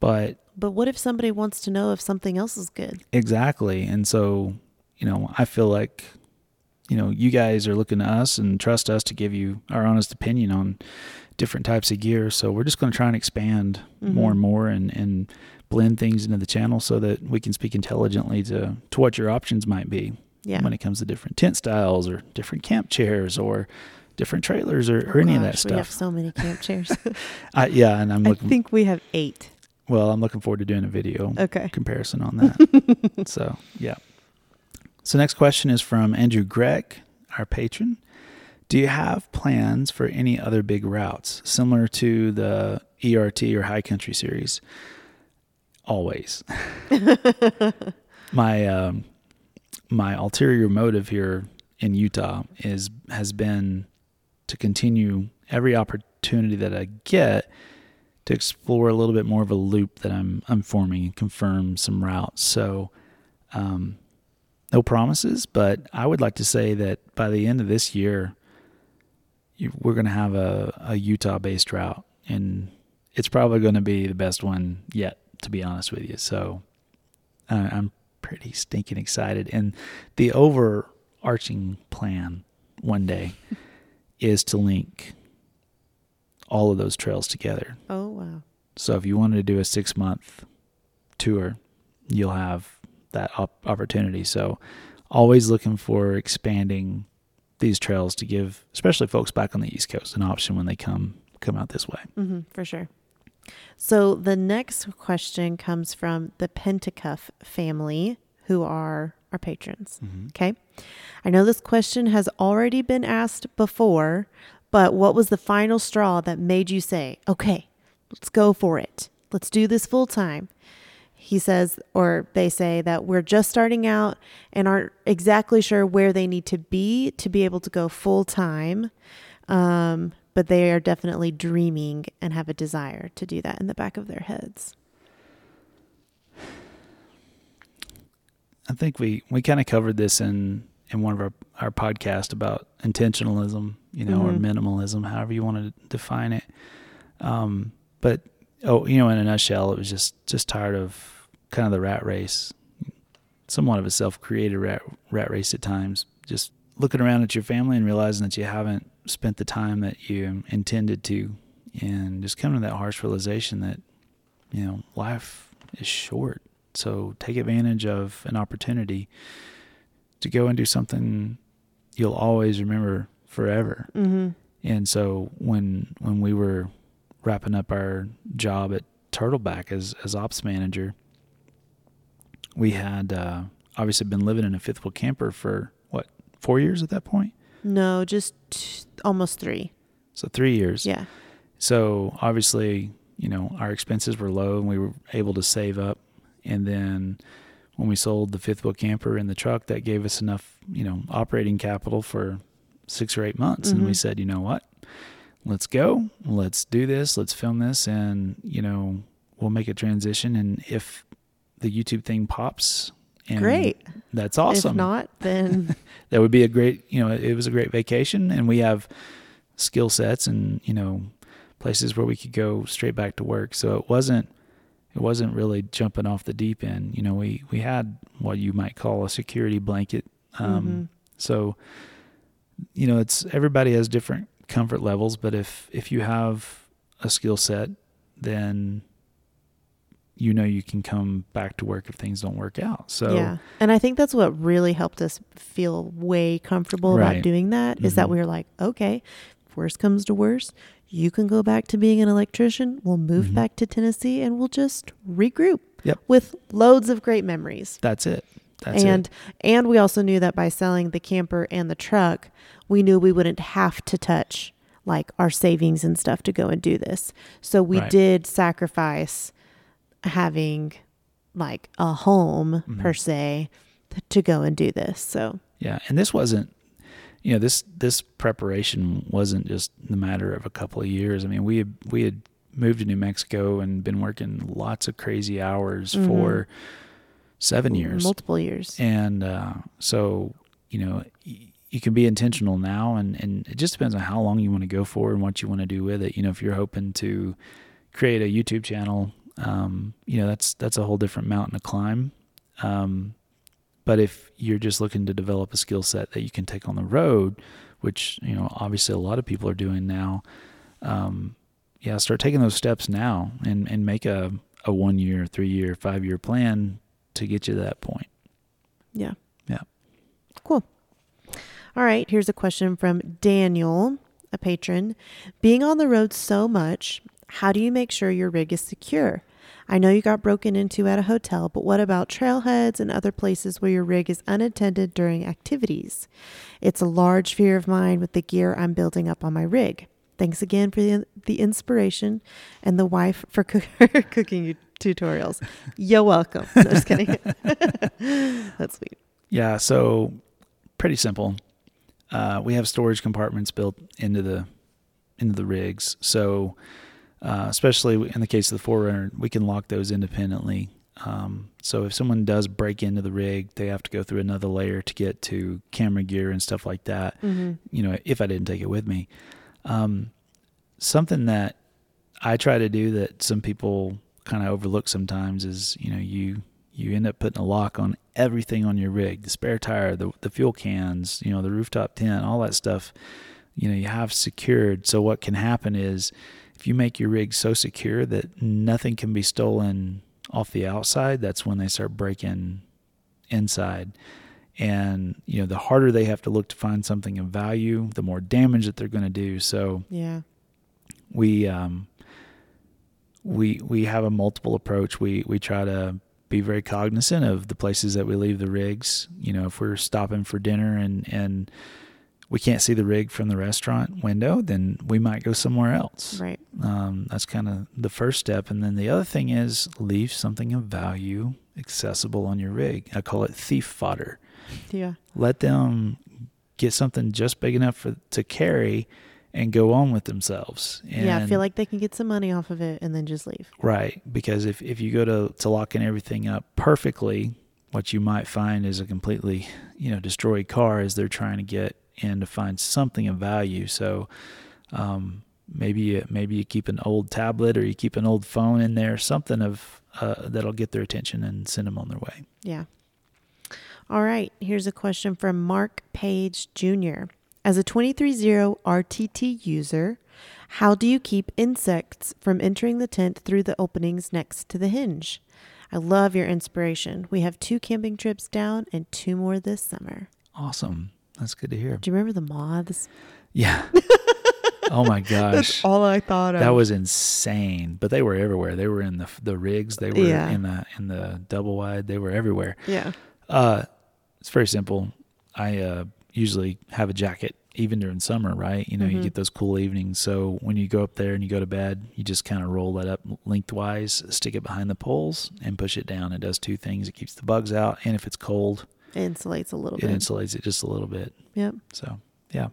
but but what if somebody wants to know if something else is good? Exactly. And so, you know, I feel like, you know, you guys are looking to us and trust us to give you our honest opinion on different types of gear. So we're just going to try and expand more and mm-hmm. more and, and blend things into the channel so that we can speak intelligently to, to what your options might be Yeah. when it comes to different tent styles or different camp chairs or different trailers or, or Oh any of that stuff. We have so many camp chairs. I, yeah. And I'm Looking, I think we have eight. Well, I'm looking forward to doing a video Okay. comparison on that. so, yeah. So, next question is from Andrew Gregg, our patron. Do you have plans for any other big routes similar to the ERT or High Country series? Always. my um, my ulterior motive here in Utah is has been to continue every opportunity that I get to explore a little bit more of a loop that I'm I'm forming and confirm some routes. So, um, no promises, but I would like to say that by the end of this year, you, we're going to have a, a Utah based route, and it's probably going to be the best one yet, to be honest with you. So, uh, I'm pretty stinking excited, and the overarching plan one day is to link all of those trails together. Oh wow. So if you wanted to do a six month tour, you'll have that op- opportunity. So always looking for expanding these trails to give, especially folks back on the East Coast, an option when they come come out this way. hmm for sure. So the next question comes from the Pentacuff family, who are our patrons. Okay. I know this question has already been asked before, but what was the final straw that made you say, okay, let's go for it? Let's do this full time? He says, or they say that we're just starting out and aren't exactly sure where they need to be to be able to go full time. Um, but they are definitely dreaming and have a desire to do that in the back of their heads. I think we, we kind of covered this in, in one of our, our podcast about intentionalism, you know, or Mhm. minimalism, however you want to define it. Um, but, oh, you know, in a nutshell, it was just, just tired of kind of the rat race, somewhat of a self-created rat, rat race at times, just looking around at your family and realizing that you haven't spent the time that you intended to and just coming to that harsh realization that, you know, life is short. So take advantage of an opportunity to go and do something you'll always remember forever. Mm-hmm. And so when when we were wrapping up our job at Turtleback as as ops manager, we had uh, obviously been living in a fifth wheel camper for what four years at that point. No, just t- almost three. So three years. Yeah. So obviously, you know, our expenses were low and we were able to save up. And then when we sold the fifth wheel camper and the truck, that gave us enough, you know, operating capital for six or eight months. And we Mhm. said, you know what? Let's go. Let's do this. Let's film this. And, you know, we'll make a transition. And if the YouTube thing pops, and Great. that's awesome If not, then that would be a great you know it was a great vacation and we have skill sets and you know places where we could go straight back to work so it wasn't it wasn't really jumping off the deep end you know we we had what you might call a security blanket um Mhm. so you know it's everybody has different comfort levels but if if you have a skill set then you know you can come back to work if things don't work out so yeah. And I think that's what really helped us feel way comfortable Right. about doing that is that Mhm. we were like, okay, worst comes to worst, you can go back to being an electrician. We'll move Mhm. back to Tennessee and we'll just regroup Yep. with loads of great memories. that's it that's and it and we also knew that by selling the camper and the truck, we knew we wouldn't have to touch like our savings and stuff to go and do this. So we Right. did sacrifice having like a home Mhm. per se to go and do this. So Yeah, and this wasn't, you know, this this preparation wasn't just the matter of a couple of years. I mean, we had we had moved to New Mexico and been working lots of crazy hours Mhm. for seven years, multiple years. and uh, so you know. Y- you can be intentional now and, and it just depends on how long you want to go for and what you want to do with it. You know, if you're hoping to create a YouTube channel, um, you know, that's that's a whole different mountain to climb. Um, but if you're just looking to develop a skill set that you can take on the road, which you know obviously a lot of people are doing now, um, yeah, start taking those steps now and and make a a one year, three year, five year plan to get you to that point. Yeah. Yeah. Cool. All right. Here's a question from Daniel, a patron. Being on the road so much, how do you make sure your rig is secure? I know you got broken into at a hotel, but what about trailheads and other places where your rig is unattended during activities? It's a large fear of mine with the gear I'm building up on my rig. Thanks again for the, the inspiration and the wife for cook, cooking tutorials. You're welcome. No, just kidding. That's sweet. Yeah, so pretty simple. Uh, we have storage compartments built into the into the rigs, so uh, especially in the case of the 4Runner, we can lock those independently. Um, so if someone does break into the rig, they have to go through another layer to get to camera gear and stuff like that. Mm-hmm. You know, if I didn't take it with me, um, something that I try to do that some people kind of overlook sometimes is you know you you end up putting a lock on everything on your rig the spare tire the, the fuel cans you know the rooftop tent all that stuff you know you have secured so what can happen is if you make your rig so secure that nothing can be stolen off the outside that's when they start breaking inside and you know the harder they have to look to find something of value the more damage that they're going to do so Yeah. we um we we have a multiple approach. We we try to be very cognizant of the places that we leave the rigs. You know, if we're stopping for dinner and and we can't see the rig from the restaurant window, then we might go somewhere else. Right. Um, that's kind of the first step, and then the other thing is leave something of value accessible on your rig. I call it thief fodder. Yeah. Let them get something just big enough for to carry and go on with themselves. And yeah. I feel like they can get some money off of it and then just leave. Right, because if if you go to to locking everything up perfectly, what you might find is a completely you know destroyed car as they're trying to get in to find something of value. So um, maybe you, maybe you keep an old tablet or you keep an old phone in there, something of uh, that'll get their attention and send them on their way. Yeah. All right. Here's a question from Mark Page Jr. As a 23ZERO RTT user, how do you keep insects from entering the tent through the openings next to the hinge? I love your inspiration. We have two camping trips down and two more this summer. Awesome, that's good to hear. Do you remember the moths? Yeah. oh my gosh. That's all I thought of. That was insane, but they were everywhere. They were in the the rigs. They were Yeah. in the in the double wide. They were everywhere. yeah. Uh, it's very simple. I uh, usually have a jacket even during summer, right? You know, you Mhm. get those cool evenings. So when you go up there and you go to bed, you just kind of roll that up lengthwise, stick it behind the poles, and push it down. It does two things: it keeps the bugs out, and if it's cold, It insulates a little it bit. insulates it just a little bit. yep. So yeah,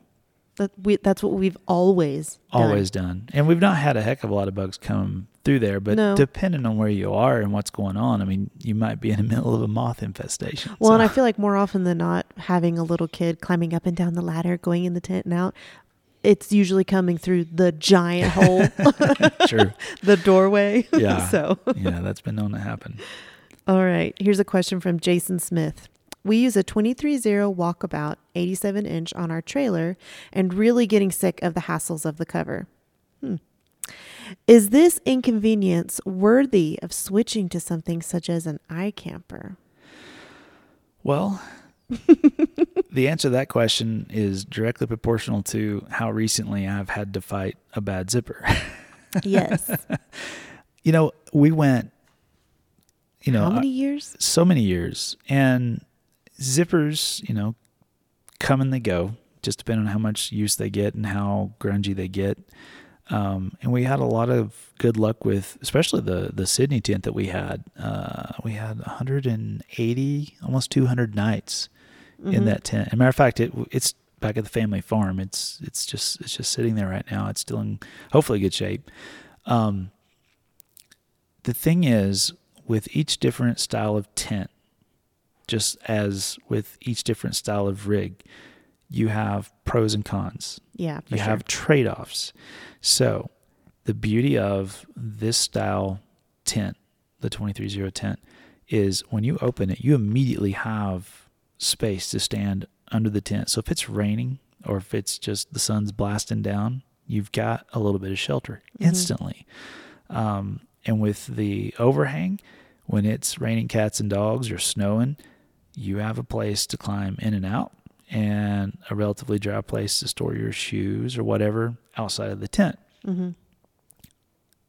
That we, that's what we've always done. always done. And we've not had a heck of a lot of bugs come through there, but No. depending on where you are and what's going on, I mean, you might be in the middle of a moth infestation. Well, So- and I feel like more often than not, having a little kid climbing up and down the ladder, going in the tent and out, it's usually coming through the giant hole, True. the doorway. Yeah. so, yeah, that's been known to happen. all right. Here's a question from Jason Smith. We use a 23ZERO walkabout 87 inch on our trailer and really getting sick of the hassles of the cover. Hmm. Is this inconvenience worthy of switching to something such as an iCamper? Well, the answer to that question is directly proportional to how recently I've had to fight a bad zipper. Yes. you know, we went, you know, How uh, many years? so many years, and zippers, you know, come and they go, just depending on how much use they get and how grungy they get. Um, and we had a lot of good luck with, especially the the Sydney tent that we had. Uh, we had 180, almost 200 nights Mm-hmm. in that tent. As a matter of fact, it it's back at the family farm. It's it's just it's just sitting there right now. It's still in hopefully good shape. Um, the thing is, with each different style of tent, just as with each different style of rig, you have pros and cons. Yeah, you sure. have trade offs. So, the beauty of this style tent, the 23ZERO tent, is when you open it, you immediately have space to stand under the tent. So, if it's raining or if it's just the sun's blasting down, you've got a little bit of shelter Mhm. instantly. Um, and with the overhang, when it's raining cats and dogs or snowing, you have a place to climb in and out and a relatively dry place to store your shoes or whatever outside of the tent. Mm-hmm.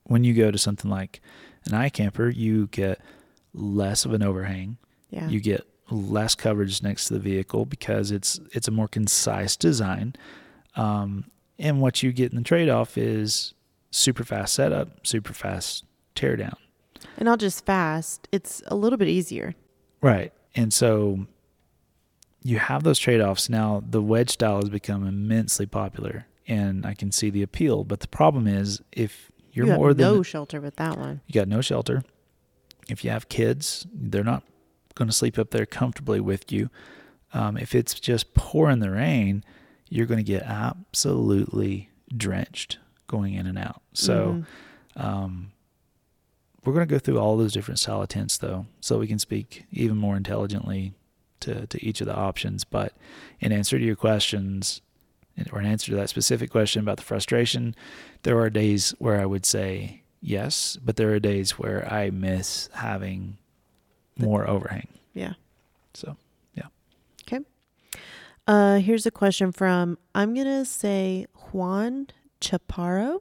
When you go to something like an iCamper, you get less of an overhang. Yeah. You get less coverage next to the vehicle because it's it's a more concise design. Um, and what you get in the trade off is super fast setup, super fast teardown. and not just fast. It's a little bit easier. Right. And so you have those trade offs. Now, the wedge style has become immensely popular, and I can see the appeal. But the problem is, if you're you have more than no shelter with that one. you got no shelter, if you have kids, they're not going to sleep up there comfortably with you. Um, if it's just pouring the rain, you're going to get absolutely drenched going in and out. So, Mhm. um, we're going to go through all those different style of tents, though, so we can speak even more intelligently to, to each of the options. But in answer to your questions, or in answer to that specific question about the frustration, there are days where I would say yes, but there are days where I miss having more overhang. yeah. So, yeah. Okay. Uh, here's a question from I'm gonna say Juan Chaparro.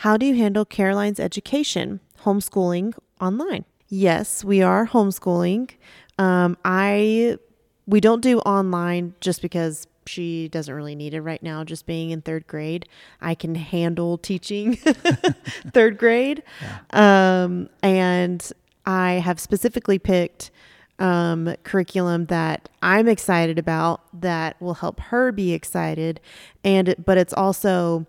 How do you handle Caroline's education, homeschooling online? Yes, we are homeschooling. Um, I we don't do online just because she doesn't really need it right now. Just being in third grade, I can handle teaching third grade. Um, and I have specifically picked um, curriculum that I'm excited about that will help her be excited, and but it's also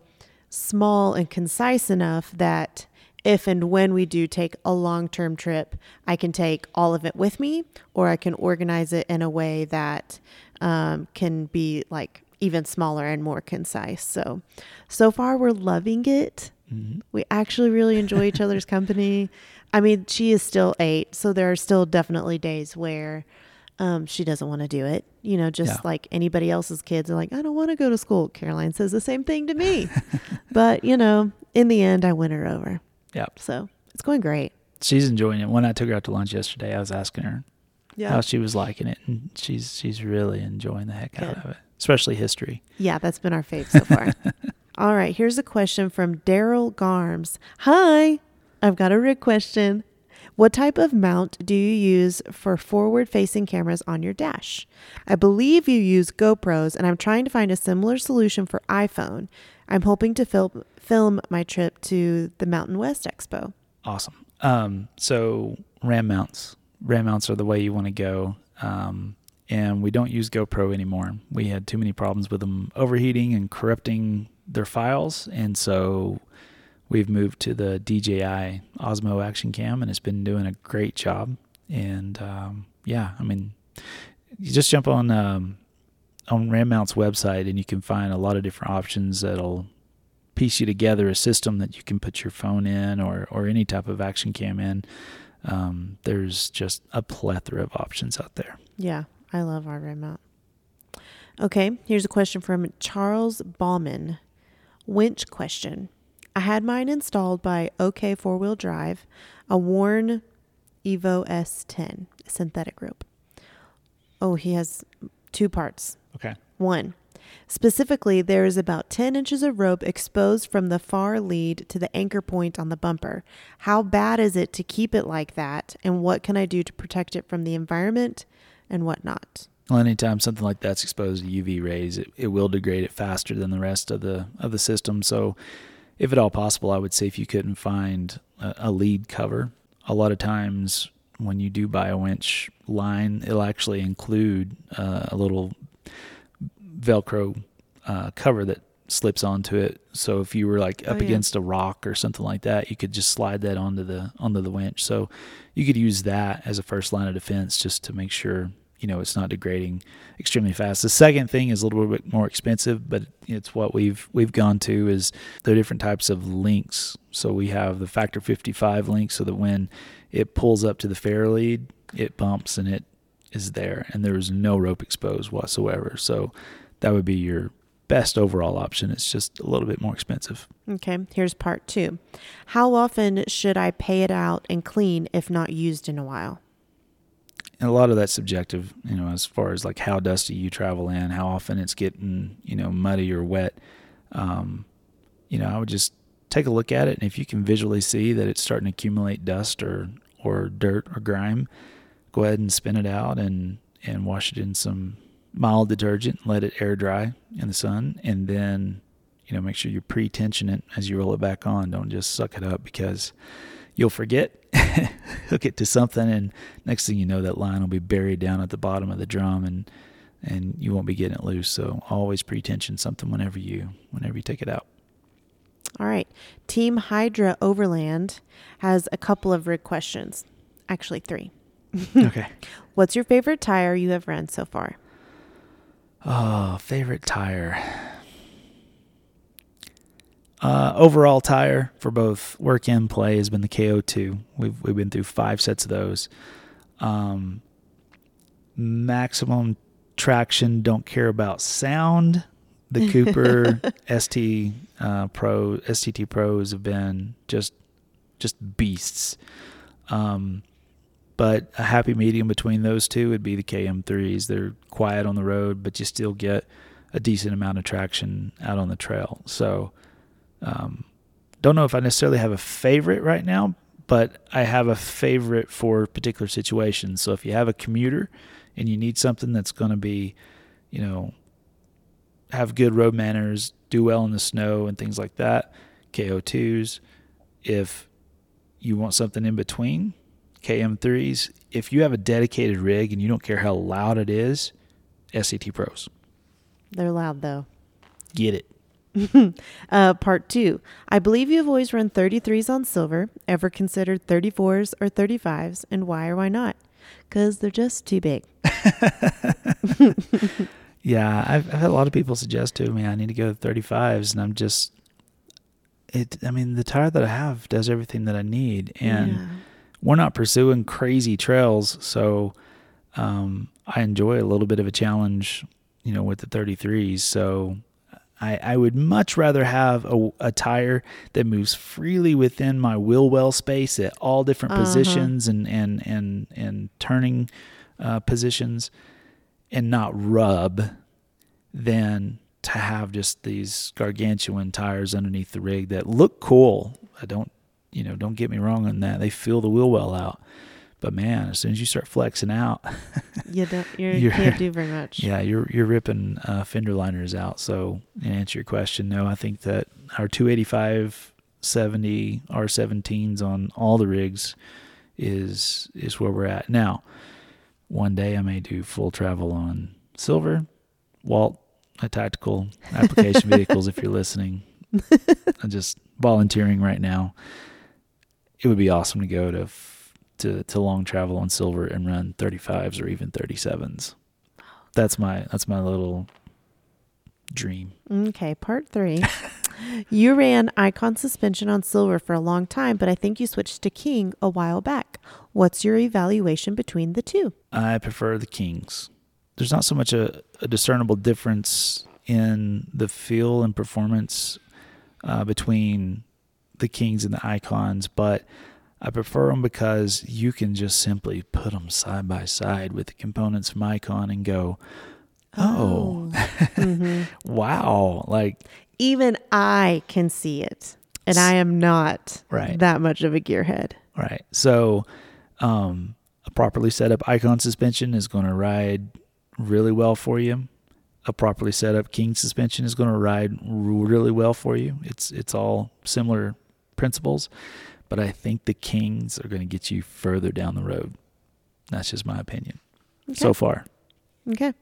small and concise enough that if and when we do take a long term trip, I can take all of it with me, or I can organize it in a way that um, can be like even smaller and more concise. So, so far we're loving it. mhm. We actually really enjoy each other's company. I mean, she is still eight, so there are still definitely days where um, she doesn't want to do it. You know, just Yeah. like anybody else's kids are like, I don't want to go to school. Caroline says the same thing to me. but, you know, in the end, I win her over. Yep. So it's going great. she's enjoying it. When I took her out to lunch yesterday, I was asking her Yeah. how she was liking it, and she's she's really enjoying the heck out of it, especially history. Yeah, that's been our fave so far. All right, here's a question from Daryl Garms. Hi, I've got a rig question. What type of mount do you use for forward facing cameras on your dash? I believe you use GoPros, and I'm trying to find a similar solution for iPhone. I'm hoping to film, film my trip to the Mountain West Expo. Awesome. Um, so RAM mounts, RAM mounts are the way you want to go. Um, and we don't use GoPro anymore. We had too many problems with them overheating and corrupting their files, and so we've moved to the DJI Osmo Action Cam, and it's been doing a great job. And um, yeah, I mean, you just jump on um, on RAM Mount's website, and you can find a lot of different options that'll piece you together a system that you can put your phone in or or any type of action cam in. Um, there's just a plethora of options out there. Yeah, I love our remote. Okay, here's a question from Charles Bauman. Winch question. I had mine installed by OK Four Wheel Drive, a Warn Evo S10 synthetic rope. Oh, he has two parts. Okay. One, specifically, there is about 10 inches of rope exposed from the fairlead to the anchor point on the bumper. How bad is it to keep it like that? And what can I do to protect it from the environment and whatnot? Well, anytime something like that's exposed to UV rays, it, it will degrade it faster than the rest of the of the system. So, if at all possible, I would say if you couldn't find a, a lead cover, a lot of times when you do buy a winch line, it'll actually include uh, a little Velcro uh, cover that slips onto it. So if you were like up Oh, yeah. against a rock or something like that, you could just slide that onto the onto the winch. So you could use that as a first line of defense just to make sure you know it's not degrading extremely fast. The second thing is a little bit more expensive, but it's what we've we've gone to is there are different types of links. So we have the factor 55 link so that when it pulls up to the fair lead, it bumps and it is there and there's no rope exposed whatsoever. So that would be your best overall option. It's just a little bit more expensive. Okay, here's part two. How often should I pay it out and clean if not used in a while? And a lot of that's subjective, you know, as far as like how dusty you travel in, how often it's getting, you know, muddy or wet. Um, you know, I would just take a look at it, and if you can visually see that it's starting to accumulate dust or or dirt or grime, go ahead and spin it out and and wash it in some mild detergent, let it air dry in the sun, and then you know make sure you pre-tension it as you roll it back on. Don't just suck it up because you'll forget, hook it to something, and next thing you know, that line will be buried down at the bottom of the drum, and and you won't be getting it loose. So always pre-tension something whenever you whenever you take it out. All right. Team Hydra Overland has a couple of rig questions. Actually, three. okay. What's your favorite tire you have run so far? Oh, favorite tire. Uh, overall tire for both work and play has been the KO2. We've we've been through five sets of those. Um, maximum traction. Don't care about sound. The Cooper ST uh, Pro STT Pros have been just just beasts. Um, but a happy medium between those two would be the KM3s. They're quiet on the road, but you still get a decent amount of traction out on the trail. So, um, don't know if I necessarily have a favorite right now, but I have a favorite for particular situations. So, if you have a commuter and you need something that's going to be, you know, have good road manners, do well in the snow and things like that, KO2s. If you want something in between, KM3s. If you have a dedicated rig and you don't care how loud it is, STT Pros. They're loud though. Get it. Uh, part two. I believe you have always run 33s on silver. Ever considered 34s or 35s, and why or why not? Because they're just too big. Yeah, I've, I've had a lot of people suggest to me I need to go to 35s, and I'm just, it. I mean, the tire that I have does everything that I need, and Yeah. we're not pursuing crazy trails, so um, I enjoy a little bit of a challenge, you know, with the 33s. So I, I would much rather have a, a tire that moves freely within my wheel well space at all different Uh-huh. positions and and and and turning uh, positions, and not rub, than to have just these gargantuan tires underneath the rig that look cool. I don't, you know, don't get me wrong on that. They fill the wheel well out. But man, as soon as you start flexing out, You don't. You're, you You're- can't do very much. yeah, you're you're ripping uh, fender liners out. So, in answer your question, no, I think that our 285 70 R17s on all the rigs is is where we're at now. One day I may do full travel on silver, Walt, a tactical application vehicles. If you're listening, I'm just volunteering right now. It would be awesome to go to to to long travel on silver and run 35s or even 37s. That's my that's my little dream. Okay, part three. you ran icon suspension on silver for a long time, but I think you switched to king a while back. What's your evaluation between the two? I prefer the Kings. There's not so much a, a discernible difference in the feel and performance uh, between the Kings and the Icons, but I prefer them because you can just simply put them side by side with the components from Icon and go, oh, Mhm. wow. Like, Even I can see it, and I am not Right. that much of a gearhead. Right. So, um, a properly set up icon suspension is going to ride really well for you. A properly set up king suspension is going to ride really well for you. It's it's all similar principles, but I think the kings are going to get you further down the road. That's just my opinion so far. Okay.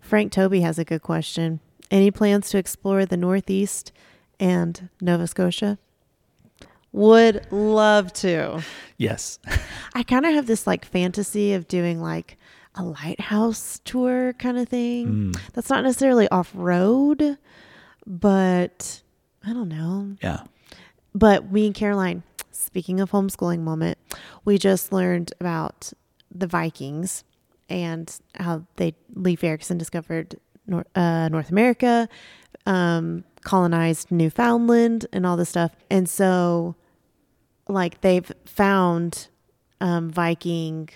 Frank Toby has a good question. Any plans to explore the Northeast and Nova Scotia? Would love to. Yes. I kind of have this like fantasy of doing like a lighthouse tour kind of thing. Mm, That's not necessarily off road, but I don't know. yeah. But me and Caroline, speaking of homeschooling moment, we just learned about the Vikings and how they Leif Erikson discovered Nor- uh, North America, um, colonized Newfoundland, and all this stuff. And so, like, they've found um, Viking,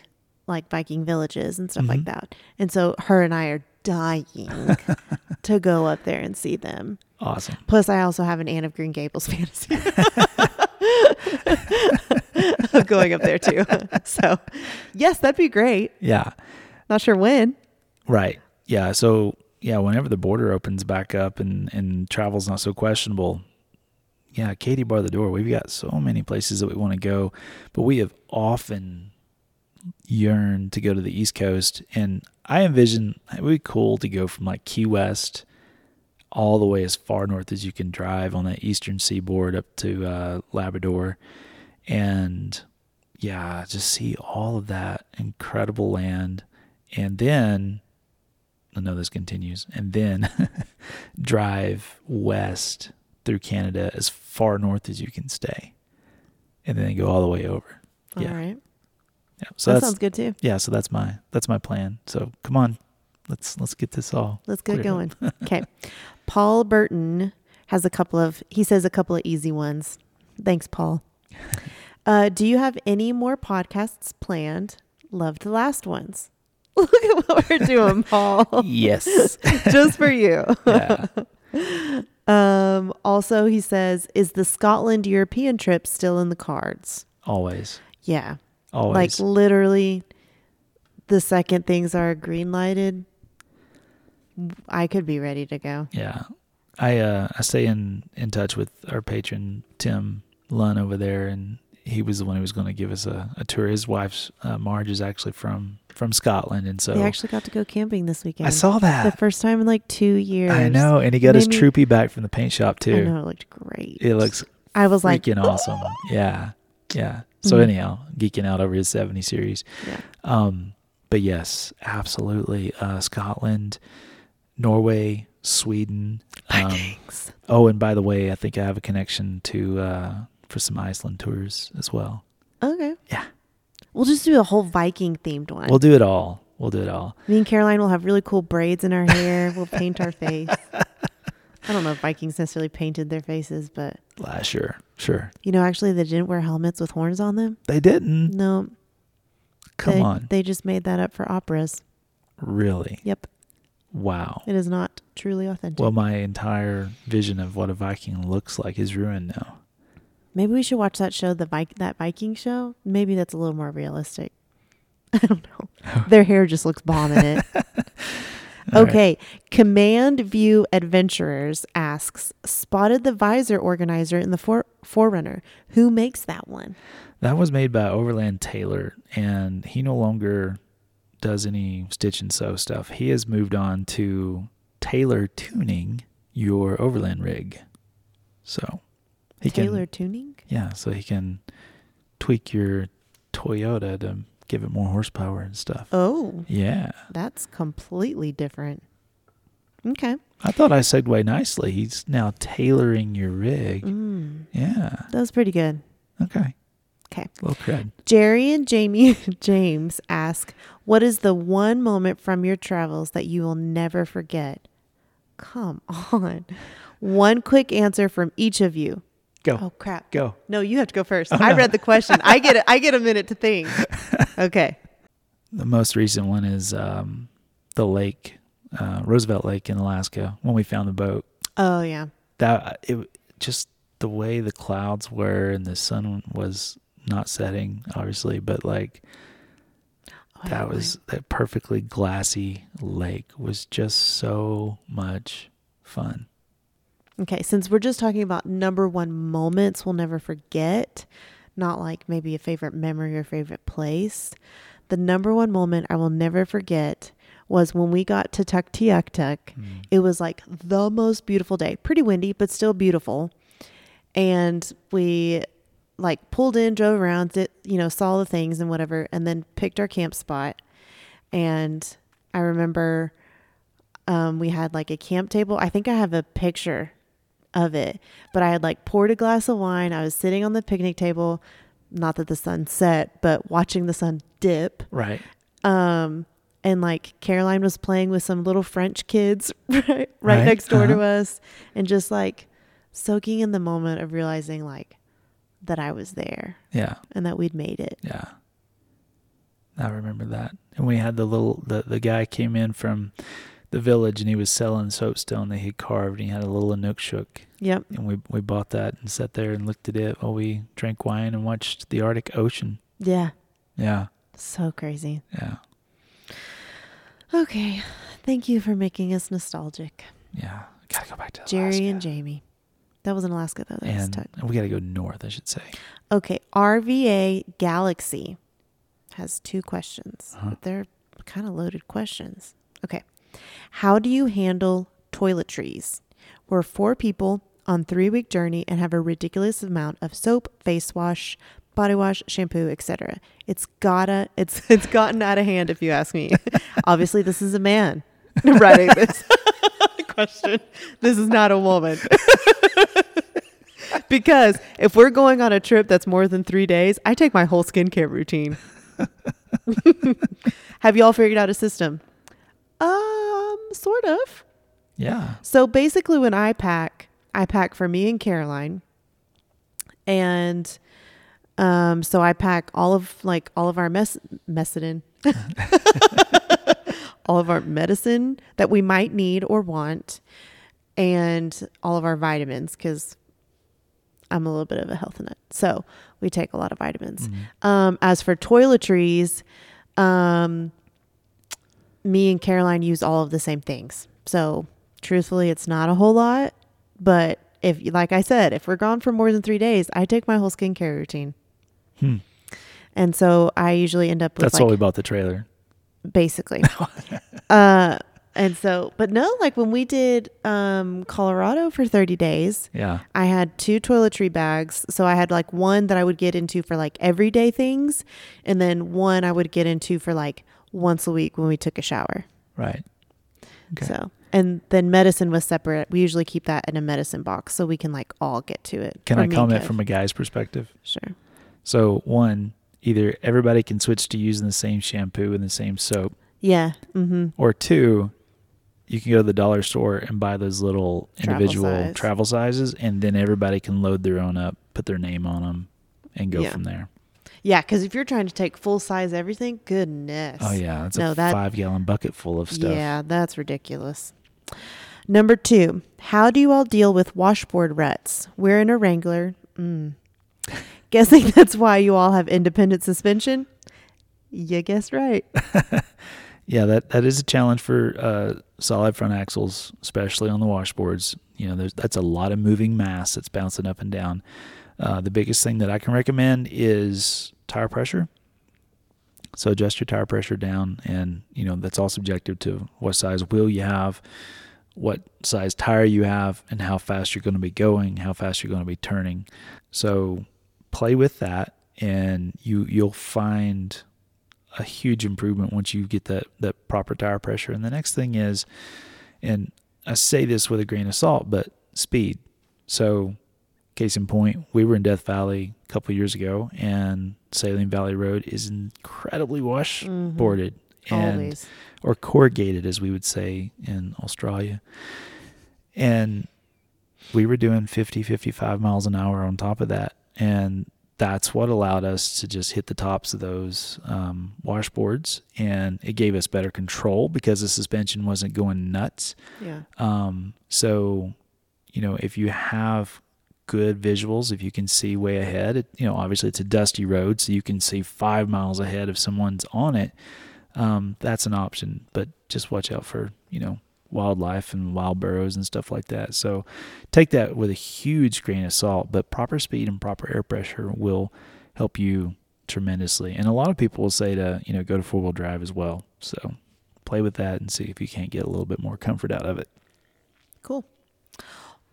like Viking villages and stuff like Mhm. that. And so, her and I are dying to go up there and see them. Awesome. Plus, I also have an Anne of Green Gables fantasy of going up there too. So, yes, that'd be great. Yeah. Not sure when. Right. Yeah. So yeah, whenever the border opens back up and and travel's not so questionable, yeah, Katie bar the door. We've got so many places that we want to go, but we have often yearned to go to the East Coast, and I envision it would be cool to go from like Key West all the way as far north as you can drive on that eastern seaboard up to uh, Labrador, and yeah, just see all of that incredible land, and then I know this continues, and then drive west through Canada as far north as you can stay, and then go all the way over. All Yeah. right. Yeah, so that sounds good too. yeah, so that's my that's my plan. So come on, let's let's get this all. Let's get going. Okay. Paul Burton has a couple of, he says a couple of easy ones. Thanks, Paul. Uh, do you have any more podcasts planned? Loved the last ones. Look at what we're doing, Paul. Yes. Just for you. yeah. Um, also, he says, is the Scotland European trip still in the cards? Always. Yeah. Always. Like literally, the second things are green lighted, I could be ready to go. Yeah. I uh I stay in in touch with our patron Tim Lunn over there and he was the one who was going to give us a, a tour. His wife's uh, Marge is actually from from Scotland and so they actually got to go camping this weekend. I saw that the first time in like two years. I know and he got his troopy back from the paint shop too. I know it looked great. It looks I was like, freaking awesome. Yeah. Yeah. So Mhm. anyhow, geeking out over his 70 series. yeah. Um, but yes, absolutely. Uh, Scotland, Norway, Sweden. Um, Vikings. oh, and by the way, I think I have a connection to uh, for some Iceland tours as well. okay. Yeah. We'll just do a whole Viking themed one. We'll do it all. We'll do it all. Me and Caroline will have really cool braids in our hair. we'll paint our face. I don't know if Vikings necessarily painted their faces, but Uh, sure, sure. you know, actually, they didn't wear helmets with horns on them. They didn't. No, Come they, on, They just made that up for operas. really? Yep. Wow. It is not truly authentic. Well, my entire vision of what a Viking looks like is ruined now. Maybe we should watch that show, the Vi- that Viking show. Maybe that's a little more realistic. I don't know. Their hair just looks bomb in it. All right. okay. Command View Adventurers asks, spotted the visor organizer in the for- 4Runner. Who makes that one? That was made by Overland Tailor, and he no longer does any stitch and sew stuff. He has moved on to tailor tuning your Overland rig. So he Taylor can, tuning? yeah, so he can tweak your Toyota to give it more horsepower and stuff. Oh, Yeah, that's completely different. Okay. I thought I segued nicely. He's now tailoring your rig. Mm, Yeah, that was pretty good. okay. Okay. Little cred. Jerry and Jamie James ask, What is the one moment from your travels that you will never forget? Come on. One quick answer from each of you. Go, Oh crap. go. No, you have to go first. Oh, I no. read the question. I get it. I get a minute to think. Okay. The most recent one is um, the lake, uh, Roosevelt Lake in Alaska, when we found the boat. Oh yeah. That it just the way the clouds were and the sun was not setting, obviously, but like Oh, that was that perfectly glassy lake was just so much fun. Okay, since we're just talking about number one moments we'll never forget, not like maybe a favorite memory or favorite place. The number one moment I will never forget was when we got to Tuktoyaktuk. Mm. It was like the most beautiful day. Pretty windy, but still beautiful. And we like pulled in, drove around, did, you know, saw the things and whatever, and then picked our camp spot. And I remember um, we had like a camp table. I think I have a picture of it, but I had like poured a glass of wine. I was sitting on the picnic table, not that the sun set, but watching the sun dip. Right. Um, and like Caroline was playing with some little French kids right, right, Right, next door to uh-huh. us, and just like soaking in the moment of realizing like that I was there Yeah. and that we'd made it. Yeah. I remember that. And we had the little the, the guy came in from the village and he was selling soapstone that he carved and he had a little Inukshuk Yep. and we we bought that and sat there and looked at it while we drank wine and watched the Arctic Ocean. Yeah. Yeah. So crazy. Yeah. Okay. Thank you for making us nostalgic. Yeah. Gotta go back to Jerry Alaska. and Jamie. That was in Alaska though. That and, and we gotta go north, I should say. Okay, RVA Galaxy has two questions. Uh-huh. But they're kind of loaded questions. Okay. How do you handle toiletries? We're four people on 3-week journey and have a ridiculous amount of soap, face wash, body wash, shampoo, etc. It's gotta it's it's gotten out of hand if you ask me. Obviously, this is a man writing this question. This is not a woman. because if we're going on a trip that's more than three days, I take my whole skincare routine. Have y'all figured out a system? Um, sort of. Yeah. So basically, when I pack, I pack for me and Caroline, and um, so I pack all of like all of our mess medicine, all of our medicine that we might need or want, and all of our vitamins because I'm a little bit of a health nut, so we take a lot of vitamins. Mhm. Um, as for toiletries, um, me and Caroline use all of the same things. So truthfully, it's not a whole lot, but if, like I said, if we're gone for more than three days, I take my whole skincare routine, Hmm. and so I usually end up with That's like why we bought the trailer. Basically. uh, and so, but no, like when we did um, Colorado for 30 days, Yeah. I had two toiletry bags. So I had like one that I would get into for like everyday things, and then one I would get into for like once a week when we took a shower. Right. Okay. So, and then medicine was separate. We usually keep that in a medicine box so we can like all get to it. Can I comment from a guy's perspective? Sure. So one, either everybody can switch to using the same shampoo and the same soap, Yeah. Mm-hmm. or two, you can go to the dollar store and buy those little Travel individual size. travel sizes, and then everybody can load their own up, put their name on them, and go Yeah. from there. Yeah, because if you're trying to take full size everything, goodness. Oh yeah, that's No, a that- five gallon bucket full of stuff. Yeah, that's ridiculous. Number two, how do you all deal with washboard ruts? We're in a Wrangler. Mm. Guessing that's why you all have independent suspension? You guessed right. Yeah, that that is a challenge for uh, solid front axles, especially on the washboards. You know, that's a lot of moving mass that's bouncing up and down. Uh, the biggest thing that I can recommend is tire pressure. So adjust your tire pressure down, and you know that's all subjective to what size wheel you have, what size tire you have, and how fast you're going to be going, how fast you're going to be turning. So play with that, and you you'll find a huge improvement once you get that that proper tire pressure. And the next thing is, and I say this with a grain of salt, but speed. So, case in point, we were in Death Valley a couple years ago, and Saline Valley Road is incredibly mm-hmm. washboarded and Always. or corrugated, as we would say in Australia. And we were doing 50, 55 miles an hour on top of that. And that's what allowed us to just hit the tops of those um, washboards. And it gave us better control because the suspension wasn't going nuts. Yeah. Um, so, you know, if you have good visuals, if you can see way ahead, it, you know, obviously it's a dusty road, so you can see five miles ahead if someone's on it. um, that's an option. But just watch out for you know wildlife and wild burrows and stuff like that. So take that with a huge grain of salt. But proper speed and proper air pressure will help you tremendously. And a lot of people will say to you know go to four wheel drive as well. So play with that and see if you can't get a little bit more comfort out of it. Cool.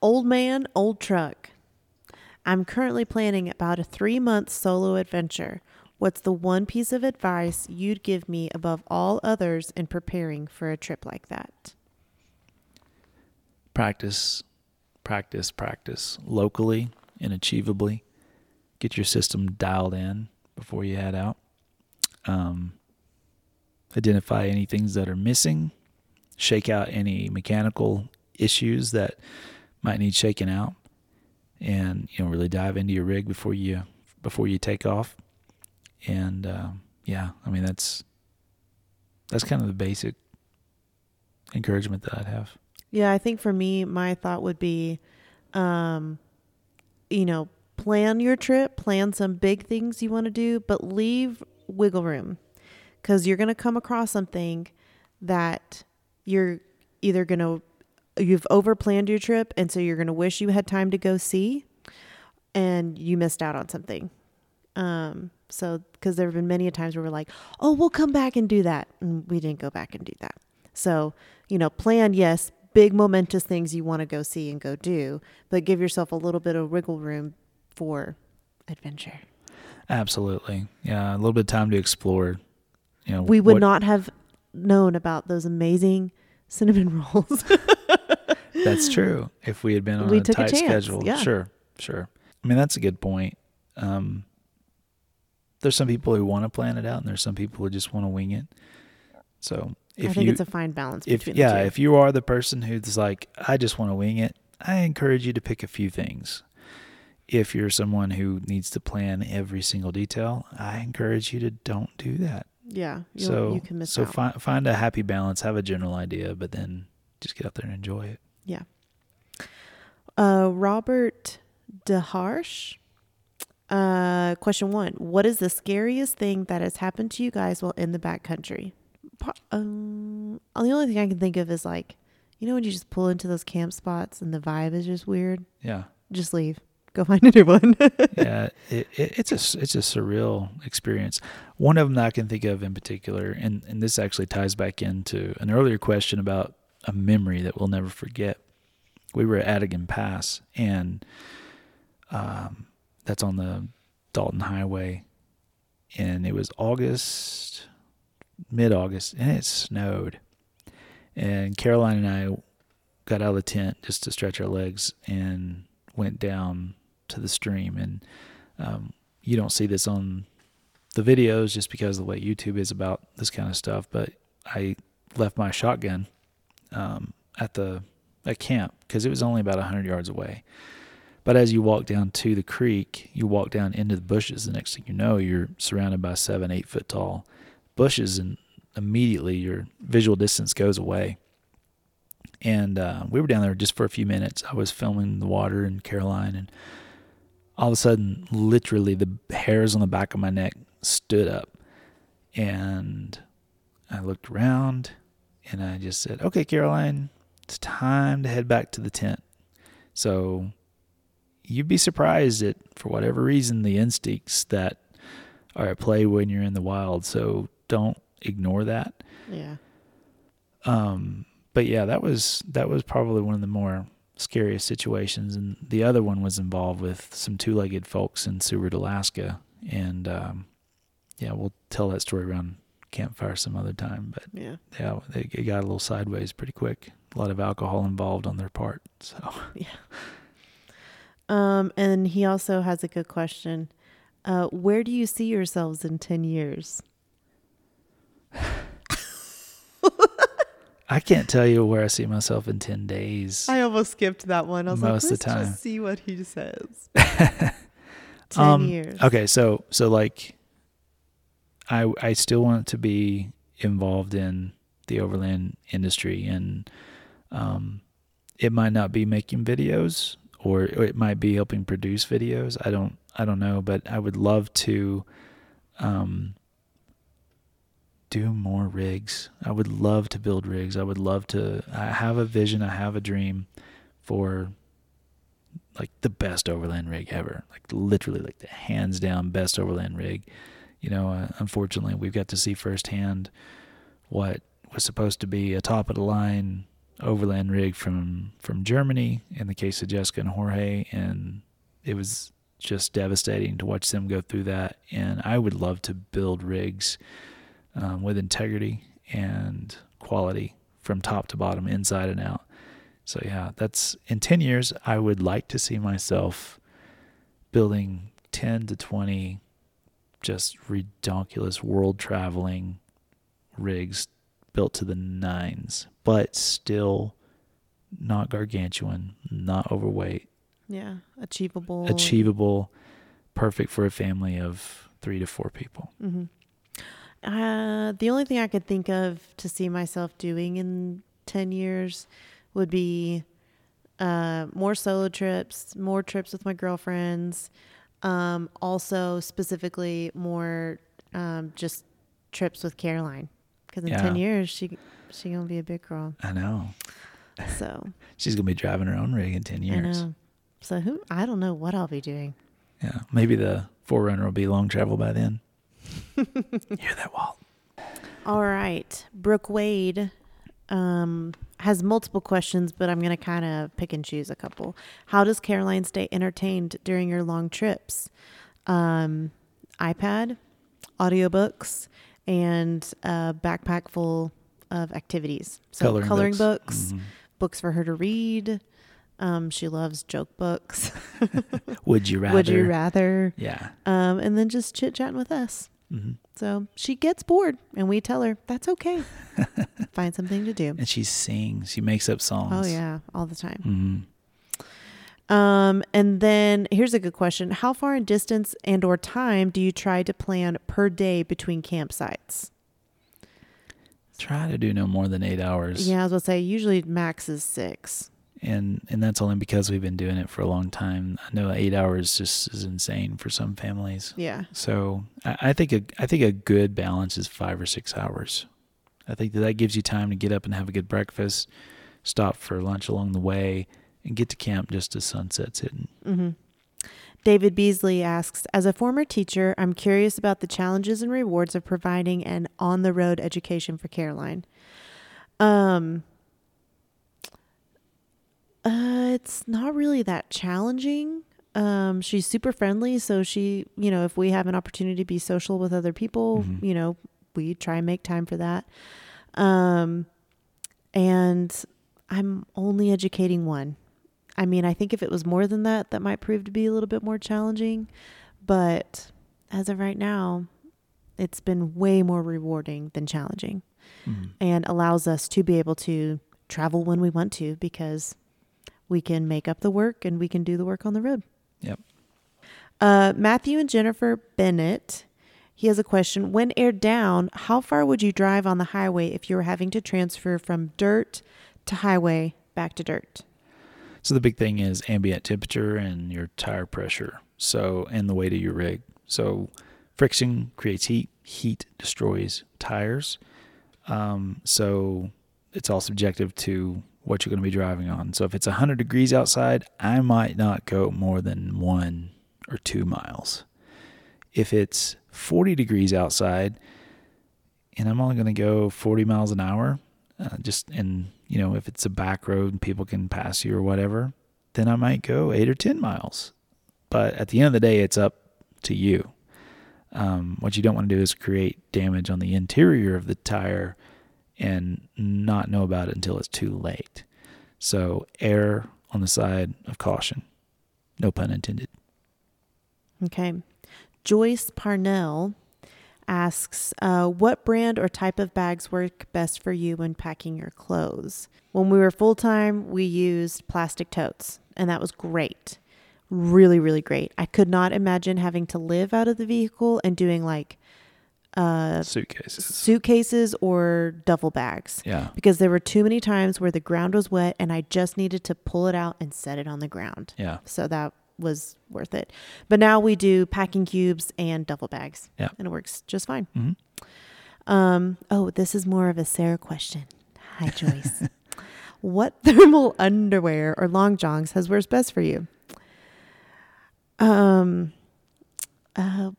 Old man, old truck. I'm currently planning about a three month solo adventure. What's the one piece of advice you'd give me above all others in preparing for a trip like that? Practice, practice, practice locally and achievably. Get your system dialed in before you head out. Um, identify any things that are missing, shake out any mechanical issues that might need shaking out, and you know really dive into your rig before you before you take off. And um, yeah, I mean that's that's kind of the basic encouragement that I'd have. Yeah, I think for me, my thought would be, um, you know, plan your trip, plan some big things you want to do, but leave wiggle room. Because you're going to come across something that you're either going to you've overplanned your trip and so you're going to wish you had time to go see and you missed out on something. Um so because there have been many a times where we're like oh we'll come back and do that and we didn't go back and do that. So you know plan yes big momentous things you want to go see and go do but give yourself a little bit of wiggle room for adventure Absolutely, yeah, a little bit of time to explore. You know, we would what- not have known about those amazing cinnamon rolls That's true. If we had been on We a a tight chance, schedule, yeah. sure, sure. I mean, that's a good point. Um, there's some people who want to plan it out, and there's some people who just want to wing it. So if i think you, it's a fine balance if between yeah, the two. if you are the person who's like, I just want to wing it, I encourage you to pick a few things. If you're someone who needs to plan every single detail, I encourage you to don't do that. yeah so you can miss so out find find a happy balance, have a general idea, but then just get out there and enjoy it. Yeah. Uh, Robert DeHarsh. Uh, question one: What is the scariest thing that has happened to you guys while in the backcountry? Um, the only thing I can think of is like, you know, when you just pull into those camp spots and the vibe is just weird. Yeah. Just leave. Go find a new one. yeah, it, it, it's a it's a surreal experience. One of them that I can think of in particular, and and this actually ties back into an earlier question about a memory that we'll never forget. We were at Atigun Pass, and um, that's on the Dalton Highway, and it was August, mid August, and it snowed. And Caroline and I got out of the tent just to stretch our legs and went down to the stream. And um, you don't see this on the videos just because of the way YouTube is about this kind of stuff. But I left my shotgun um, at the at camp because it was only about 100 yards away. But as you walk down to the creek, you walk down into the bushes. The next thing you know, you're surrounded by seven, eight foot tall bushes, and immediately your visual distance goes away. And uh, we were down there just for a few minutes. I was filming the water in Caroline, and all of a sudden, literally, the hairs on the back of my neck stood up. And I looked around and I just said, Okay, Caroline, it's time to head back to the tent. So you'd be surprised at, for whatever reason, the instincts that are at play when you're in the wild. So don't ignore that. yeah. Um, but yeah, that was that was probably one of the more scariest situations, and the other one was involved with some two-legged folks in Seward, Alaska, and um, yeah, we'll tell that story around campfire some other time. But Yeah. yeah, they, it got a little sideways pretty quick. A lot of alcohol involved on their part. So yeah. Um, and he also has a good question. Uh, where do you see yourselves in 10 years? I can't tell you where I see myself in ten days. I almost skipped that one. I was Most of like, the let's time. just see what he says. 10 Um, years. Okay, so so like I I still want to be involved in the overland industry and um it might not be making videos or it might be helping produce videos. I don't I don't know, but I would love to um do more rigs. I would love to build rigs. I would love to. I have a vision. I have a dream for like the best overland rig ever. Like literally, like the hands down best overland rig. You know, uh, unfortunately, we've got to see firsthand what was supposed to be a top of the line overland rig from from Germany in the case of Jessica and Jorge, and it was just devastating to watch them go through that. And I would love to build rigs um, with integrity and quality from top to bottom, inside and out. So yeah, that's in 10 years I would like to see myself building 10 to 20 just redonkulous world traveling rigs built to the nines, but still not gargantuan, not overweight, Yeah. Achievable. achievable, perfect for a family of 3 to 4 people. hmm Uh, the only thing I could think of to see myself doing in 10 years would be uh, more solo trips, more trips with my girlfriends. Um, also, specifically, more um, just trips with Caroline. Because in Yeah. 10 years, she she going to be a big girl. I know. So, She's going to be driving her own rig in 10 I years. So, who I don't know what I'll be doing. Yeah, maybe the 4Runner will be long travel by then. Hear that, Walt? All right. Brooke Wade um, has multiple questions, but I'm going to kind of pick and choose a couple. How does Caroline stay entertained during your long trips? Um, iPad, audiobooks, and a backpack full of activities. So coloring, books, Mhm. books for her to read. Um, she loves joke books. Would you rather? Would you rather? Yeah. Um, and then just chit chatting with us. Hmm So she gets bored, and we tell her that's okay. Find something to do. And she sings. She makes up songs. Oh yeah, all the time. Mm-hmm. Um, and then here's a good question: How far in distance and or time do you try to plan per day between campsites? Try to do no more than eight hours. Yeah, I was gonna say usually max is six. And and that's only because we've been doing it for a long time. I know eight hours just is insane for some families. Yeah, So I, I think a I think a good balance is five or six hours. I think that that gives you time to get up and have a good breakfast, stop for lunch along the way, and get to camp just as sunset's hitting. Mm-hmm. David Beasley asks, as a former teacher, I'm curious about the challenges and rewards of providing an on-the-road education for Caroline. Um, uh, it's not really that challenging. Um, she's super friendly, so she, you know, if we have an opportunity to be social with other people, Mhm. you know, we try and make time for that. Um, and I'm only educating one. I mean, I think if it was more than that, that might prove to be a little bit more challenging. But as of right now, it's been way more rewarding than challenging Mhm. and allows us to be able to travel when we want to because we can make up the work and we can do the work on the road. Yep. Uh, Matthew and Jennifer Bennett, he has a question. When aired down, how far would you drive on the highway if you were having to transfer from dirt to highway back to dirt? So the big thing is ambient temperature and your tire pressure. So and the weight of your rig. So friction creates heat. Heat destroys tires. Um, so it's all subjective to what you're going to be driving on. So if it's 100 degrees outside, I might not go more than one or two miles. If it's 40 degrees outside and I'm only going to go 40 miles an hour, uh, just and you know if it's a back road and people can pass you or whatever, then I might go eight or 10 miles. But at the end of the day, it's up to you. Um, what you don't want to do is create damage on the interior of the tire and not know about it until it's too late. So err on the side of caution. No pun intended. Okay. Joyce Parnell asks, uh, what brand or type of bags work best for you when packing your clothes? When we were full time, we used plastic totes, and that was great. Really, really great. I could not imagine having to live out of the vehicle and doing like uh, Suitcases. suitcases or duffel bags Yeah. because there were too many times where the ground was wet and I just needed to pull it out and set it on the ground. Yeah. So that was worth it. But now we do packing cubes and duffel bags. Yeah. And it works just fine. hmm Um, oh, this is more of a Sarah question. Hi, Joyce. what thermal underwear or long johns has works best for you? Um, uh,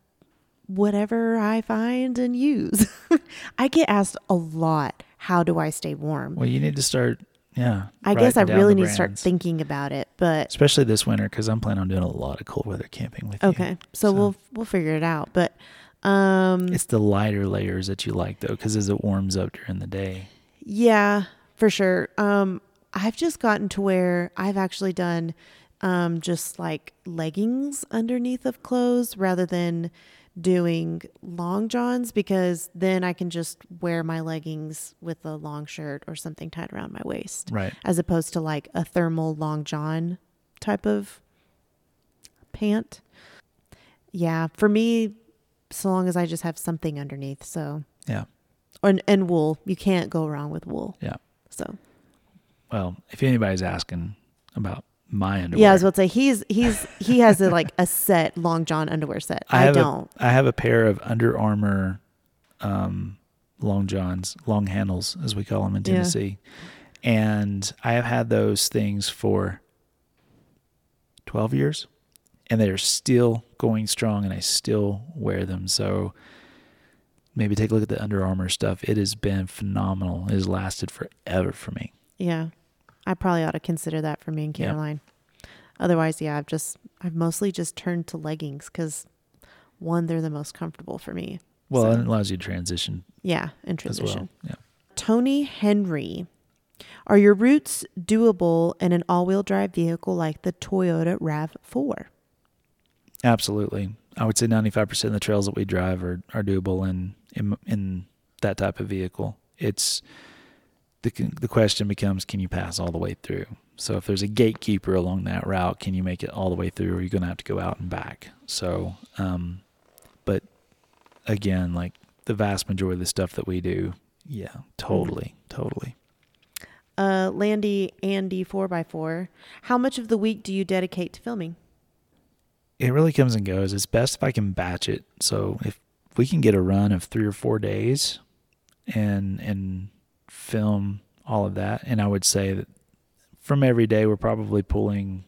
whatever I find and use. I get asked a lot, how do I stay warm? Well, you need to start. Yeah. I guess I really need to start thinking about it, but especially this winter because I'm planning on doing a lot of cold weather camping with you. okay. So, So- we'll we'll figure it out. But um It's the lighter layers that you like though, because as it warms up during the day. Yeah, for sure. Um, I've just gotten to where I've actually done um, just like leggings underneath of clothes rather than doing long johns because then I can just wear my leggings with a long shirt or something tied around my waist Right. as opposed to like a thermal long john type of pant. Yeah, for me, so long as I just have something underneath. So, Yeah. and, and wool, you can't go wrong with wool. Yeah. So, Well, if anybody's asking about my underwear, yeah, I was about to say he's he's he has a like a set long john underwear set. I, have don't. A, I have a pair of Under Armour um, long johns, long handles, as we call them in Yeah. Tennessee, and I have had those things for twelve years, and they are still going strong, and I still wear them. So maybe take a look at the Under Armour stuff. It has been phenomenal. It has lasted forever for me. yeah, I probably ought to consider that for me and. Caroline. Otherwise, yeah, I've just I've mostly just turned to leggings because one, they're the most comfortable for me. Well, So- and it allows you to transition Yeah, as transition. well. Yeah. Tony Henry, are your routes doable in an all-wheel drive vehicle like the Toyota Rav4? Absolutely. I would say 95% of the trails that we drive are, are doable in, in in that type of vehicle. It's the the question becomes can you pass all the way through? So if there's a gatekeeper along that route, can you make it all the way through or are you going to have to go out and back? So um but again, like the vast majority of the stuff that we do, yeah, totally, totally. Uh, Landy Andy 4x4, how much of the week do you dedicate to filming? it really comes and goes. It's best if I can batch it. So if we can get a run of three or four days and and film all of that, and I would say that from every day we're probably pulling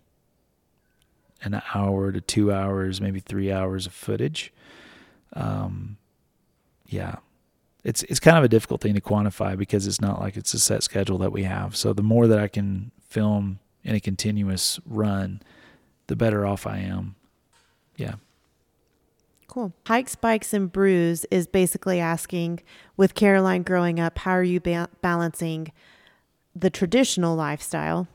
an hour to two hours, maybe three hours of footage. Um, yeah, it's it's kind of a difficult thing to quantify because it's not like it's a set schedule that we have. So the more that I can film in a continuous run, the better off I am. Yeah. Cool. Hikes, Bikes, and Brews is basically asking with Caroline growing up, how are you ba- balancing the traditional lifestyle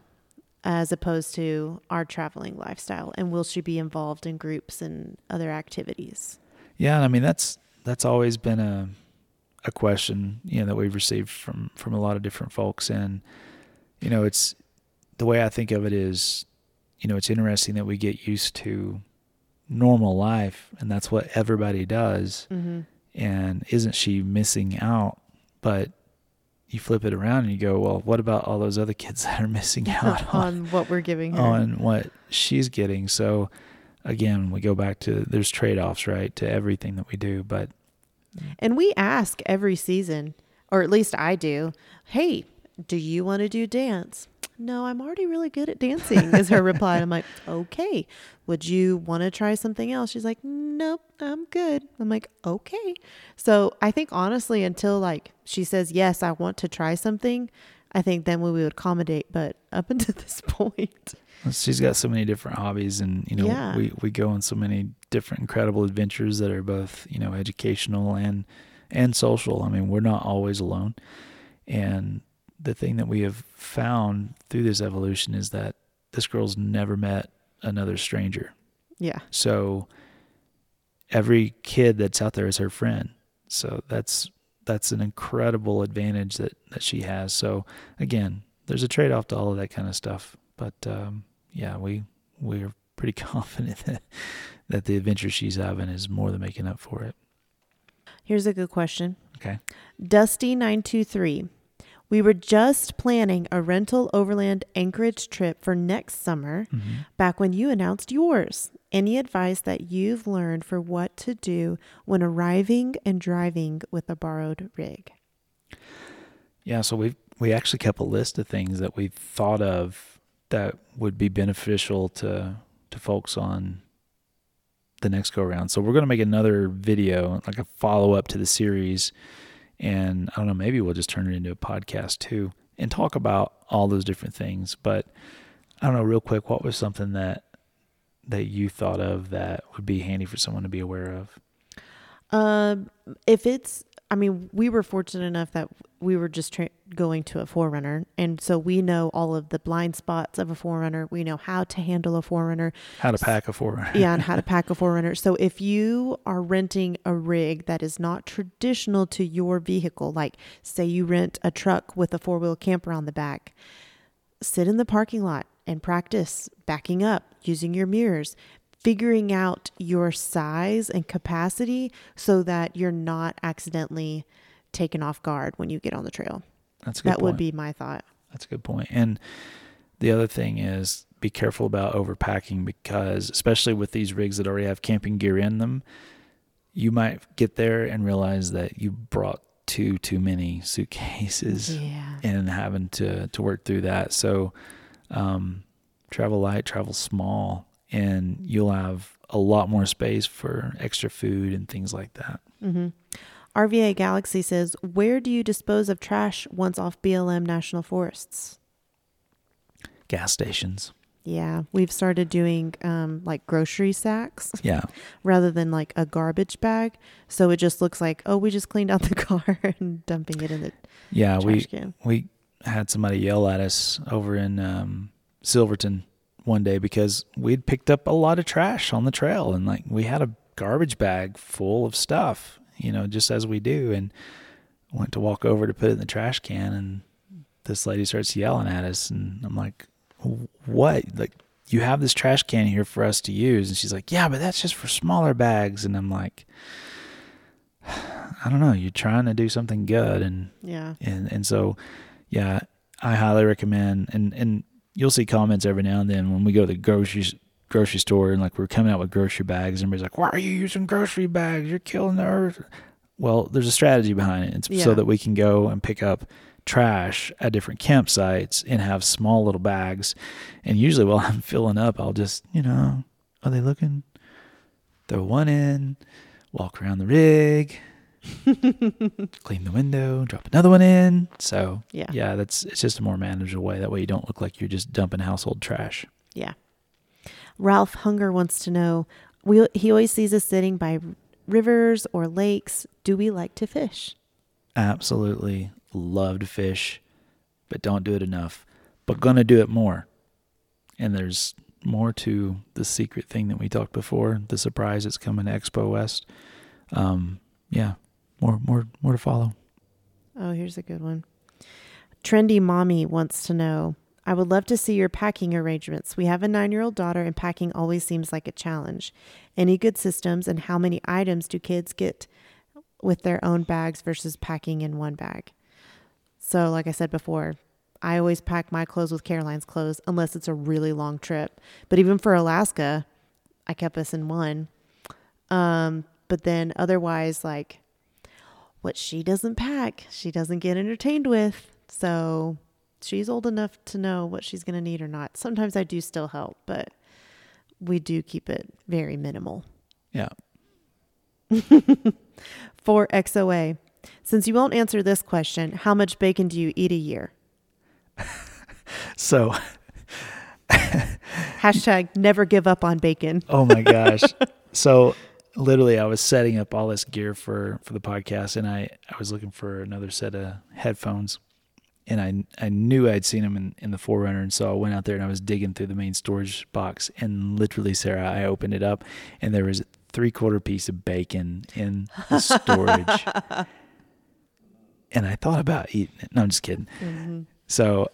as opposed to our traveling lifestyle? And will she be involved in groups and other activities? Yeah, I mean that's that's always been a a question, you know, that we've received from from a lot of different folks and you know, it's the way I think of it is, you know, it's interesting that we get used to normal life and that's what everybody does Mm-hmm. and isn't she missing out? But you flip it around and you go, well, what about all those other kids that are missing out on on what we're giving her. on what she's getting. So again, we go back to there's trade-offs, right, to everything that we do, but And we ask every season, or at least I do, hey, do you want to do dance? No, I'm already really good at dancing, is her reply. And I'm like, okay. Would you want to try something else? She's like, nope, I'm good. I'm like, okay. So I think honestly, until like she says, yes, I want to try something, I think then we would accommodate. But up until this point, she's got so many different hobbies and you know Yeah. we, we go on so many different incredible adventures that are both you know educational and and social i mean we're not always alone and the thing that we have found through this evolution is that this girl's never met another stranger yeah. so every kid that's out there is her friend so that's that's an incredible advantage that that she has so again there's a trade-off to all of that kind of stuff but um yeah we we're pretty confident that that the adventure she's having is more than making up for it Here's a good question. okay Dusty923. We were just planning a rental overland Anchorage trip for next summer, mm-hmm. back when you announced yours. Any advice that you've learned for what to do when arriving and driving with a borrowed rig? Yeah, so we we actually kept a list of things that we thought of that would be beneficial to to folks on the next go around. So we're going to make another video, like a follow up to the series, and I don't know, maybe we'll just turn it into a podcast too and talk about all those different things. But I don't know, real quick, what was something that that you thought of that would be handy for someone to be aware of? Um, if it's, I mean, we were fortunate enough that we were just tra- going to a 4Runner, and so we know all of the blind spots of a 4Runner. We know how to handle a 4Runner, How to pack a 4Runner, yeah, and how to pack a 4Runner. So if you are renting a rig that is not traditional to your vehicle, like say you rent a truck with a four wheel camper on the back, sit in the parking lot and practice backing up, using your mirrors, figuring out your size and capacity so that you're not accidentally taken off guard when you get on the trail. That's a good That would be my thought. That's a good point. And the other thing is be careful about overpacking because especially with these rigs that already have camping gear in them, you might get there and realize that you brought too too many suitcases Yeah. and having to to work through that. So um travel light, travel small and you'll have a lot more space for extra food and things like that. hmm RVA Galaxy says, Where do you dispose of trash once off BLM National Forests? Gas stations. Yeah, we've started doing um, like grocery sacks Yeah. rather than like a garbage bag. So it just looks like, oh, we just cleaned out the car and dumping it in the Yeah, trash we can. we had somebody yell at us over in um, Silverton one day because we'd picked up a lot of trash on the trail and like we had a garbage bag full of stuff, you know, just as we do, and went to walk over to put it in the trash can, and this lady starts yelling at us, and I'm like, "What? Like you have this trash can here for us to use?" And she's like, "Yeah, but that's just for smaller bags," and I'm like. I don't know. You're trying to do something good, and Yeah. and and so yeah i highly recommend and and you'll see comments every now and then when we go to the grocery grocery store and like we're coming out with grocery bags and everybody's like why are you using grocery bags? You're killing the earth. Well there's a strategy behind it. It's Yeah. so that we can go and pick up trash at different campsites and have small little bags. And usually while i'm filling up i'll just you know are they looking? Throw one in walk around the rig clean the window, drop another one in. So Yeah. yeah, that's it's just a more manageable way. That way you don't look like you're just dumping household trash. Yeah. Ralph Hunger wants to know we, he always sees us sitting by rivers or lakes. Do we like to fish? Absolutely love to fish, but don't do it enough. But gonna do it more. And there's more to the secret thing that we talked before, the surprise that's coming to Expo West. Um, yeah, more more more to follow. Oh, here's a good one. Trendy Mommy wants to know I would love to see your packing arrangements. We have a nine year old daughter, and packing always seems like a challenge. Any good systems, and how many items do kids get with their own bags versus packing in one bag? So, like I said before, I always pack my clothes with Caroline's clothes unless it's a really long trip. But even for Alaska, I kept us in one. Um, but then otherwise, like what she doesn't pack, she doesn't get entertained with. So she's old enough to know what she's going to need or not. Sometimes I do still help, but we do keep it very minimal. Yeah. For XOA, since you won't answer this question, how much bacon do you eat a year? So Hashtag never give up on bacon. Oh my gosh. so literally I was setting up all this gear for for the podcast and I I was looking for another set of headphones and I I knew I'd seen them in in the 4Runner and so I went out there and I was digging through the main storage box and literally Sarah I opened it up and there was a three quarter piece of bacon in the storage. and I thought about eating it. No, I'm just kidding. Mm-hmm. So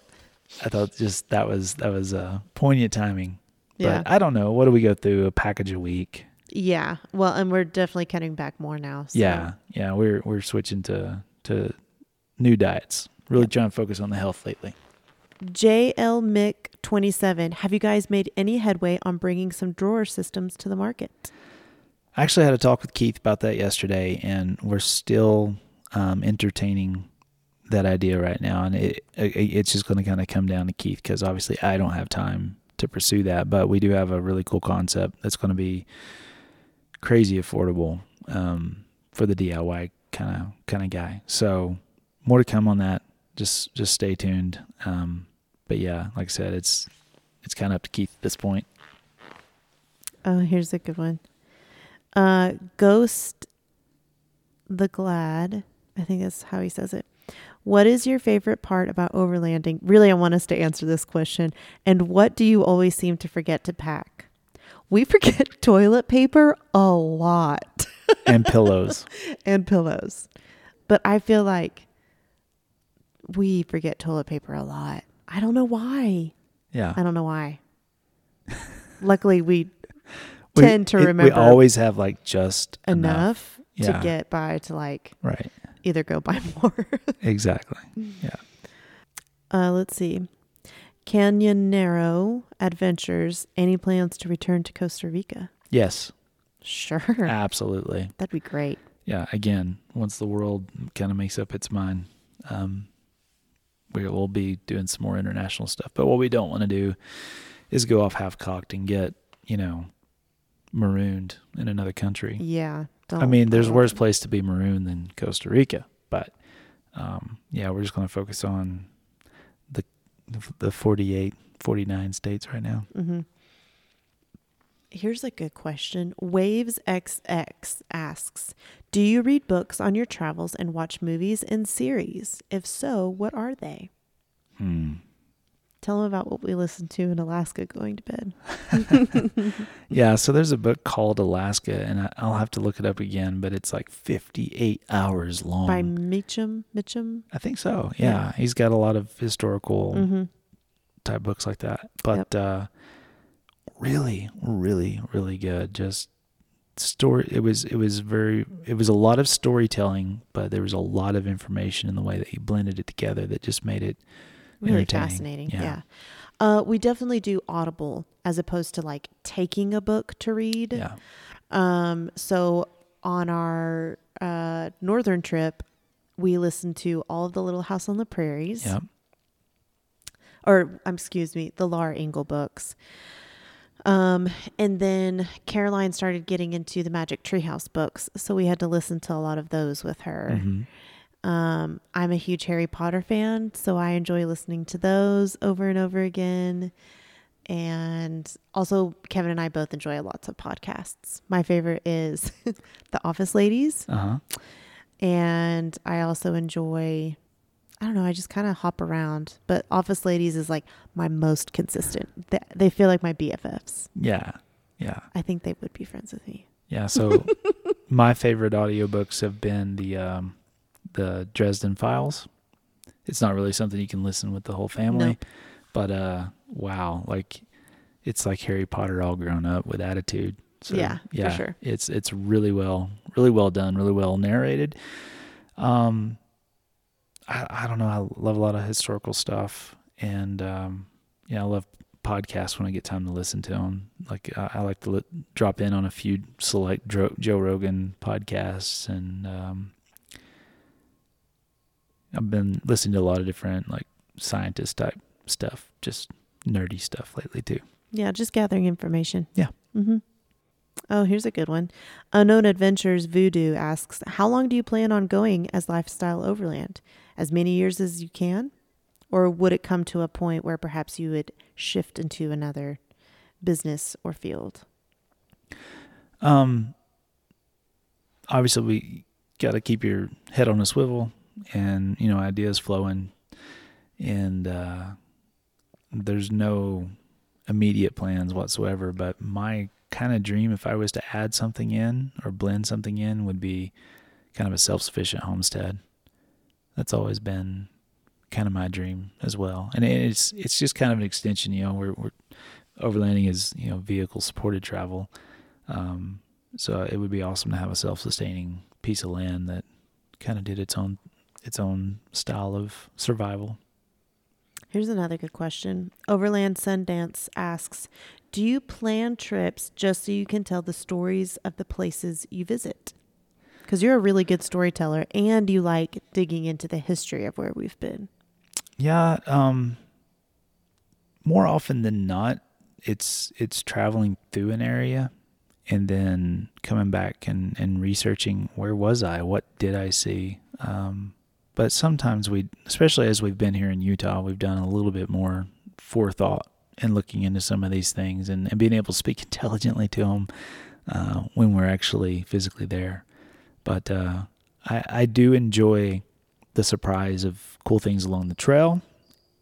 I thought just that was that was uh, poignant timing. Yeah. But I don't know. What do we go through? A package a week? Yeah. Well, and we're definitely cutting back more now. So. Yeah, yeah. We're we're switching to to new diets. really Yep. trying to focus on the health lately. JL Mick 27. Have you guys made any headway on bringing some drawer systems to the market? I actually had a talk with Keith about that yesterday, and we're still um, entertaining that idea right now. And it, it it's just going to kind of come down to Keith because obviously I don't have time to pursue that, but we do have a really cool concept that's going to be crazy affordable um, for the DIY kind of kind of guy. So more to come on that. Just just stay tuned. Um, but yeah, like I said, it's it's kind of up to Keith at this point. Oh, here's a good one. Uh, Ghost the Glad. I think that's how he says it. What is your favorite part about overlanding? Really, I want us to answer this question. And what do you always seem to forget to pack? We forget toilet paper a lot And pillows. and pillows. But I feel like we forget toilet paper a lot. I don't know why. Yeah. I don't know why. Luckily, we We- tend to it- remember We always have like just enough. enough, Yeah. to get by to like Right. either go buy more. Exactly. Yeah. Uh, let's see. Canyonero Adventures. Any plans to return to Costa Rica? Yes. Sure. Absolutely. That'd be great. Yeah. Again, once the world kind of makes up its mind, um, we will be doing some more international stuff. But what we don't want to do is go off half cocked and get, you know, marooned in another country. Yeah. Don't I mean, there's worse place to be marooned than Costa Rica, but um, yeah, we're just going to focus on the the 48, 49 states right now. Mhm. Here's a good question. Waves XX asks, "Do you read books on your travels and watch movies and series? If so, what are they?" Hmm. Tell them about what we listened to in Alaska going to bed. Yeah, so there's a book called Alaska, and I'll have to look it up again, but it's like 58 hours long. By Mitchum. Mitchum. I think so. Yeah. Yeah. he's got a lot of historical Mm-hmm. type books like that, but uh, really, really, really good. Just story. It was it was very it was a lot of storytelling, but there was a lot of information in the way that he blended it together that just made it Really fascinating. Yeah. Yeah. Uh, we definitely do Audible as opposed to like taking a book to read. yeah. Um, so on our uh, northern trip, we listened to all of the Little House on the Prairies, Yeah. or um, excuse me, the Laura Ingalls books. Um, and then Caroline started getting into the Magic Treehouse books, so we had to listen to a lot of those with her. hmm Um, I'm a huge Harry Potter fan, so I enjoy listening to those over and over again. And also, Kevin and I both enjoy lots of podcasts. My favorite is The Office Ladies. Uh huh. And I also enjoy, I don't know, I just kind of hop around. But Office Ladies is like my most consistent. They, they feel like my BFFs. Yeah. Yeah. I think they would be friends with me. Yeah. So my favorite audiobooks have been the um, the Dresden Files. It's not really something you can listen with the whole family, Nope. but uh, wow, like it's like Harry Potter all grown up with attitude. So, Yeah, for sure. It's it's really well, really well done, really well narrated. Um, I I don't know. I love a lot of historical stuff, and um, yeah, I love podcasts when I get time to listen to them. Like I, I like to li- drop in on a few select Dro- Joe Rogan podcasts, and um, I've been listening to a lot of different like scientist type stuff, just nerdy stuff lately too. Yeah, just gathering information. Yeah. Mm-hmm. Oh, here's a good one. Unknown Adventures Voodoo asks, "How long do you plan on going as lifestyle overland? As many years as you can, or would it come to a point where perhaps you would shift into another business or field?" Um, obviously, we got to keep your head on a swivel and you know ideas flowing, and uh, there's no immediate plans whatsoever. But my kind of dream, if I was to add something in or blend something in, would be kind of a self-sufficient homestead. That's always been kind of my dream as well, and it's it's just kind of an extension. You know, we're, we're overlanding is you know vehicle supported travel. Um, so it would be awesome to have a self-sustaining piece of land that kind of did its own its own style of survival. Here's another good question. Overland Sundance asks Do you plan trips just so you can tell the stories of the places you visit? Because you're a really good storyteller and you like digging into the history of where we've been. Yeah, um more often than not it's it's traveling through an area and then coming back and, and researching where was I? What did I see? Um but sometimes we especially as we've been here in Utah, we've done a little bit more forethought and looking into some of these things and, and being able to speak intelligently to them uh, when we're actually physically there. But uh, I, I do enjoy the surprise of cool things along the trail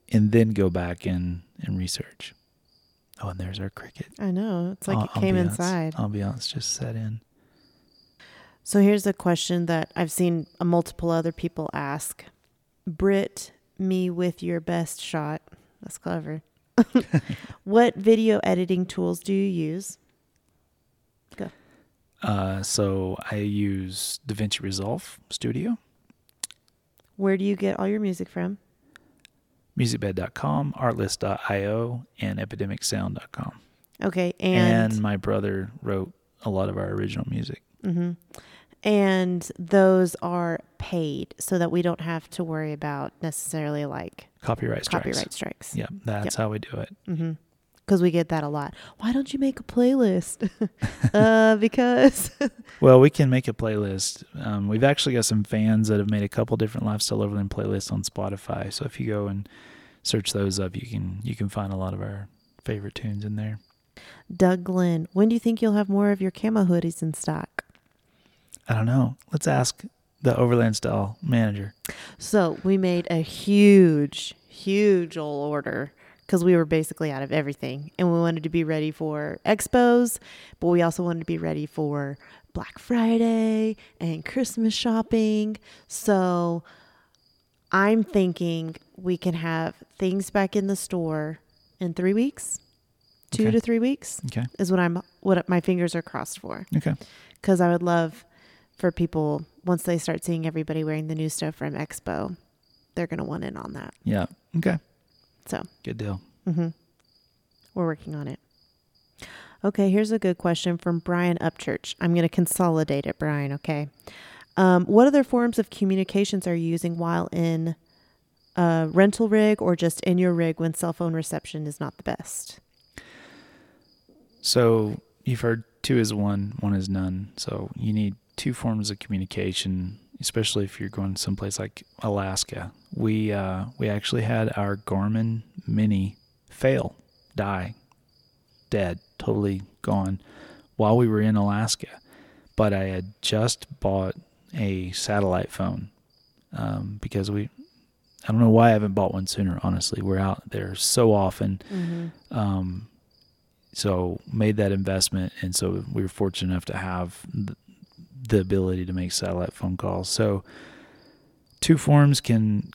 and then go back and, and research. Oh, and there's our cricket. I know. It's like it came ambiance, inside. Ambiance just set in. So here's a question that I've seen uh, multiple other people ask. Brit, me with your best shot. That's clever. what video editing tools do you use? Uh, so I use DaVinci Resolve Studio, Where do you get all your music from? musicbed.com, artlist.io, and epidemicsound.com. Okay, And, and my brother wrote a lot of our original music. hmm and those are paid so that we don't have to worry about necessarily like Copyright strikes. copyright strikes. Yeah, that's how we do it. Mm-hmm. Because we get that a lot. Why don't you make a playlist? uh, because Well, we can make a playlist. Um, we've actually got some fans that have made a couple different lifestyle overland playlists on Spotify. So if you go and search those up, you can you can find a lot of our favorite tunes in there. Doug Glenn, when do you think you'll have more of your camo hoodies in stock? I don't know. Let's ask the overland style manager. So we made a huge, huge old order because we were basically out of everything, and we wanted to be ready for expos, but we also wanted to be ready for Black Friday and Christmas shopping. So I'm thinking we can have things back in the store in three weeks, two Okay. to three weeks Okay. is what I'm what my fingers are crossed for Okay. because I would love for people once they start seeing everybody wearing the new stuff from Expo, they're gonna want in on that. Yeah. Okay. So Good deal. hmm we're working on it. Okay, here's a good question from Brian Upchurch. I'm gonna consolidate it, Brian. Okay, um, what other forms of communications are you using while in a rental rig or just in your rig when cell phone reception is not the best? So you've heard two is one, one is none. So you need two forms of communication, especially if you're going someplace like Alaska. We uh, we actually had our Garmin Mini fail, die, dead, totally gone, while we were in Alaska. But I had just bought a satellite phone um, because we. I don't know why I haven't bought one sooner. Honestly, we're out there so often. Mm-hmm. Um, so made that investment, and so we were fortunate enough to have the ability to make satellite phone calls. So two forms can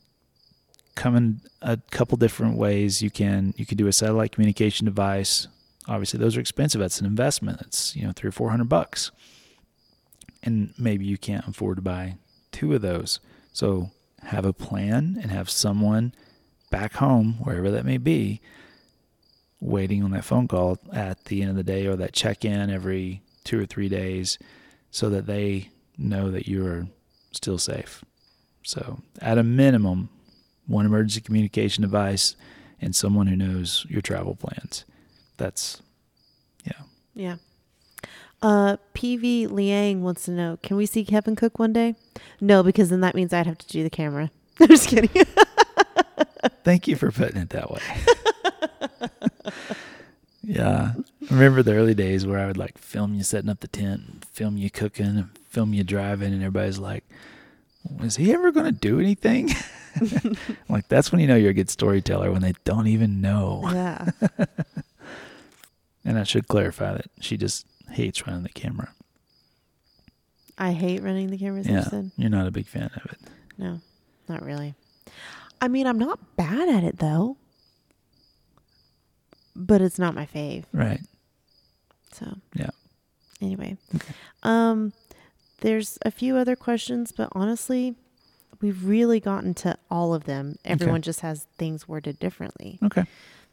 come in a couple different ways. You can you can do a satellite communication device. Obviously, those are expensive. That's an investment. It's you know three or four hundred bucks, and maybe you can't afford to buy two of those. So have a plan and have someone back home, wherever that may be, waiting on that phone call at the end of the day or that check in every two or three days so that they know that you are still safe. So, at a minimum, one emergency communication device and someone who knows your travel plans. That's, yeah. Yeah. Uh, PV Liang wants to know: Can we see Kevin Cook one day? No, because then that means I'd have to do the camera. I'm just kidding. Thank you for putting it that way. yeah. Remember the early days where I would like film you setting up the tent, film you cooking, and film you driving, and everybody's like, is he ever going to do anything? like, that's when you know you're a good storyteller when they don't even know. yeah. And I should clarify that she just hates running the camera. I hate running the cameras. you yeah. You're not a big fan of it. No, not really. I mean, I'm not bad at it though, but it's not my fave. Right. So Yeah. Anyway, Okay. um, there's a few other questions, but honestly, we've really gotten to all of them. Everyone just has things worded differently. Okay.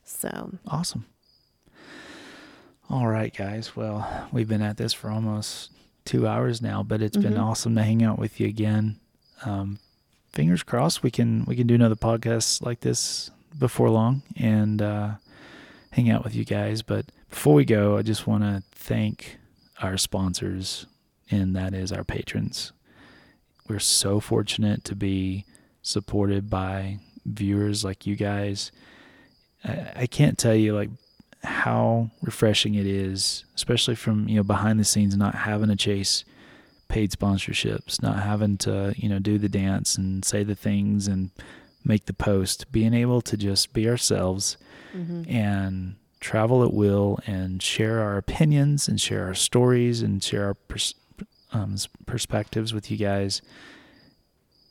So Awesome. All right, guys. Well, we've been at this for almost two hours now, but it's been Mhm. awesome to hang out with you again. Um, fingers crossed we can we can do another podcast like this before long and uh, hang out with you guys. But before we go, I just want to thank our sponsors, and that is our patrons. We're so fortunate to be supported by viewers like you guys. I, I can't tell you like how refreshing it is, especially from you know behind the scenes, not having to chase paid sponsorships, not having to you know do the dance and say the things and make the post, being able to just be ourselves mhm. and travel at will and share our opinions and share our stories and share our pers- um, perspectives with you guys.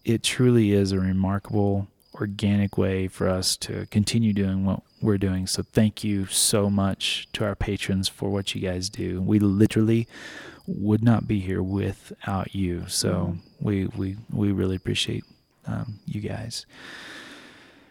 It truly is a remarkable, organic way for us to continue doing what we're doing. So, thank you so much to our patrons for what you guys do. We literally would not be here without you. So, we, we, we really appreciate um, you guys.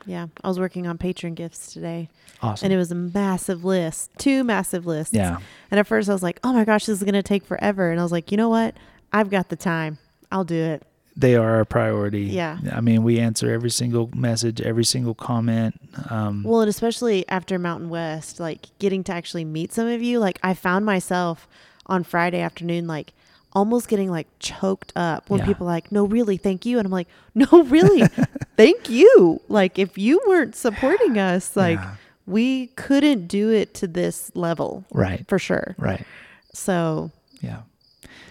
Yeah, I was working on patron gifts today, Awesome. and it was a massive list, two massive lists. yeah. And at first I was like, oh my gosh, this is going to take forever. And I was like, you know what? I've got the time. I'll do it. they are our priority. Yeah. I mean, we answer every single message, every single comment. Um, Well, and especially after Mountain West, like getting to actually meet some of you, like I found myself on Friday afternoon, like almost getting like choked up when Yeah. people are like, no, really, thank you. And I'm like, no, really, thank you. Like if you weren't supporting us, like yeah. we couldn't do it to this level right, for sure. right. So Yeah.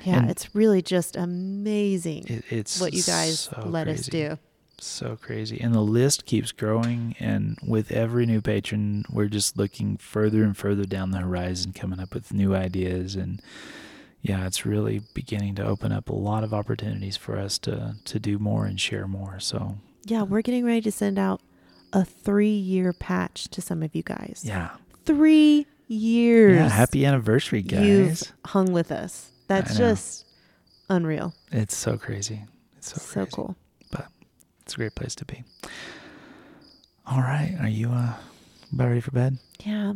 yeah, And- it's really just amazing It, it's what you guys so let us do. So crazy. And the list keeps growing. And with every new patron, we're just looking further and further down the horizon, coming up with new ideas. And yeah, it's really beginning to open up a lot of opportunities for us to, to do more and share more. So Yeah, we're getting ready to send out a three year patch to some of you guys. yeah. Three years. Yeah. Happy anniversary, guys. You've hung with us. That's just unreal. It's so crazy. It's so, So, crazy. cool. But it's a great place to be. All right. Are you uh, about ready for bed? Yeah.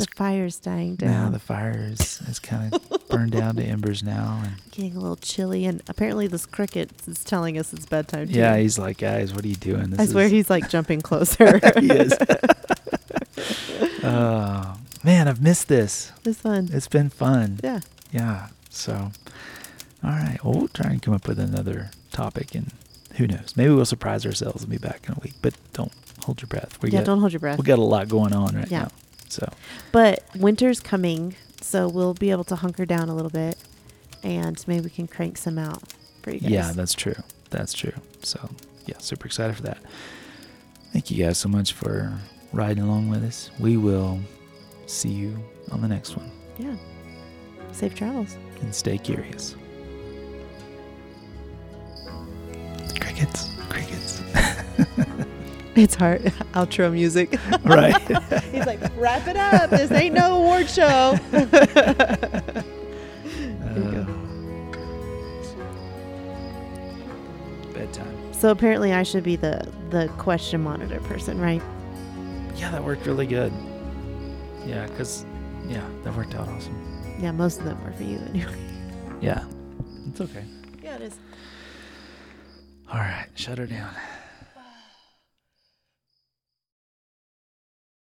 The fire's dying down. Now the fire is, is kind of burned down to embers now. And Getting a little chilly. And apparently, this cricket is telling us it's bedtime. Too. yeah, he's like, guys, what are you doing? This I swear is, he's like jumping closer. he is. oh, man, I've missed this. it's fun. It's been fun. Yeah. Yeah. So, all right. Well, we'll try and come up with another topic, and who knows? Maybe we'll surprise ourselves and be back in a week. But don't hold your breath. We yeah, got don't hold your breath. we got a lot going on right Yeah. now. So But winter's coming, so we'll be able to hunker down a little bit, and maybe we can crank some out for you guys. yeah, that's true. That's true. So yeah, super excited for that. Thank you guys so much for riding along with us. We will see you on the next one, yeah. Safe travels. and stay curious. Crickets, crickets. It's hard. Outro music. right. He's like, wrap it up. This ain't no award show. Uh, bedtime. so apparently, I should be the the question monitor person, right? Yeah, that worked really good. Yeah, because, yeah, that worked out awesome. Yeah, most of them were for you anyway. Yeah, it's okay. Yeah, it is. All right, shut her down.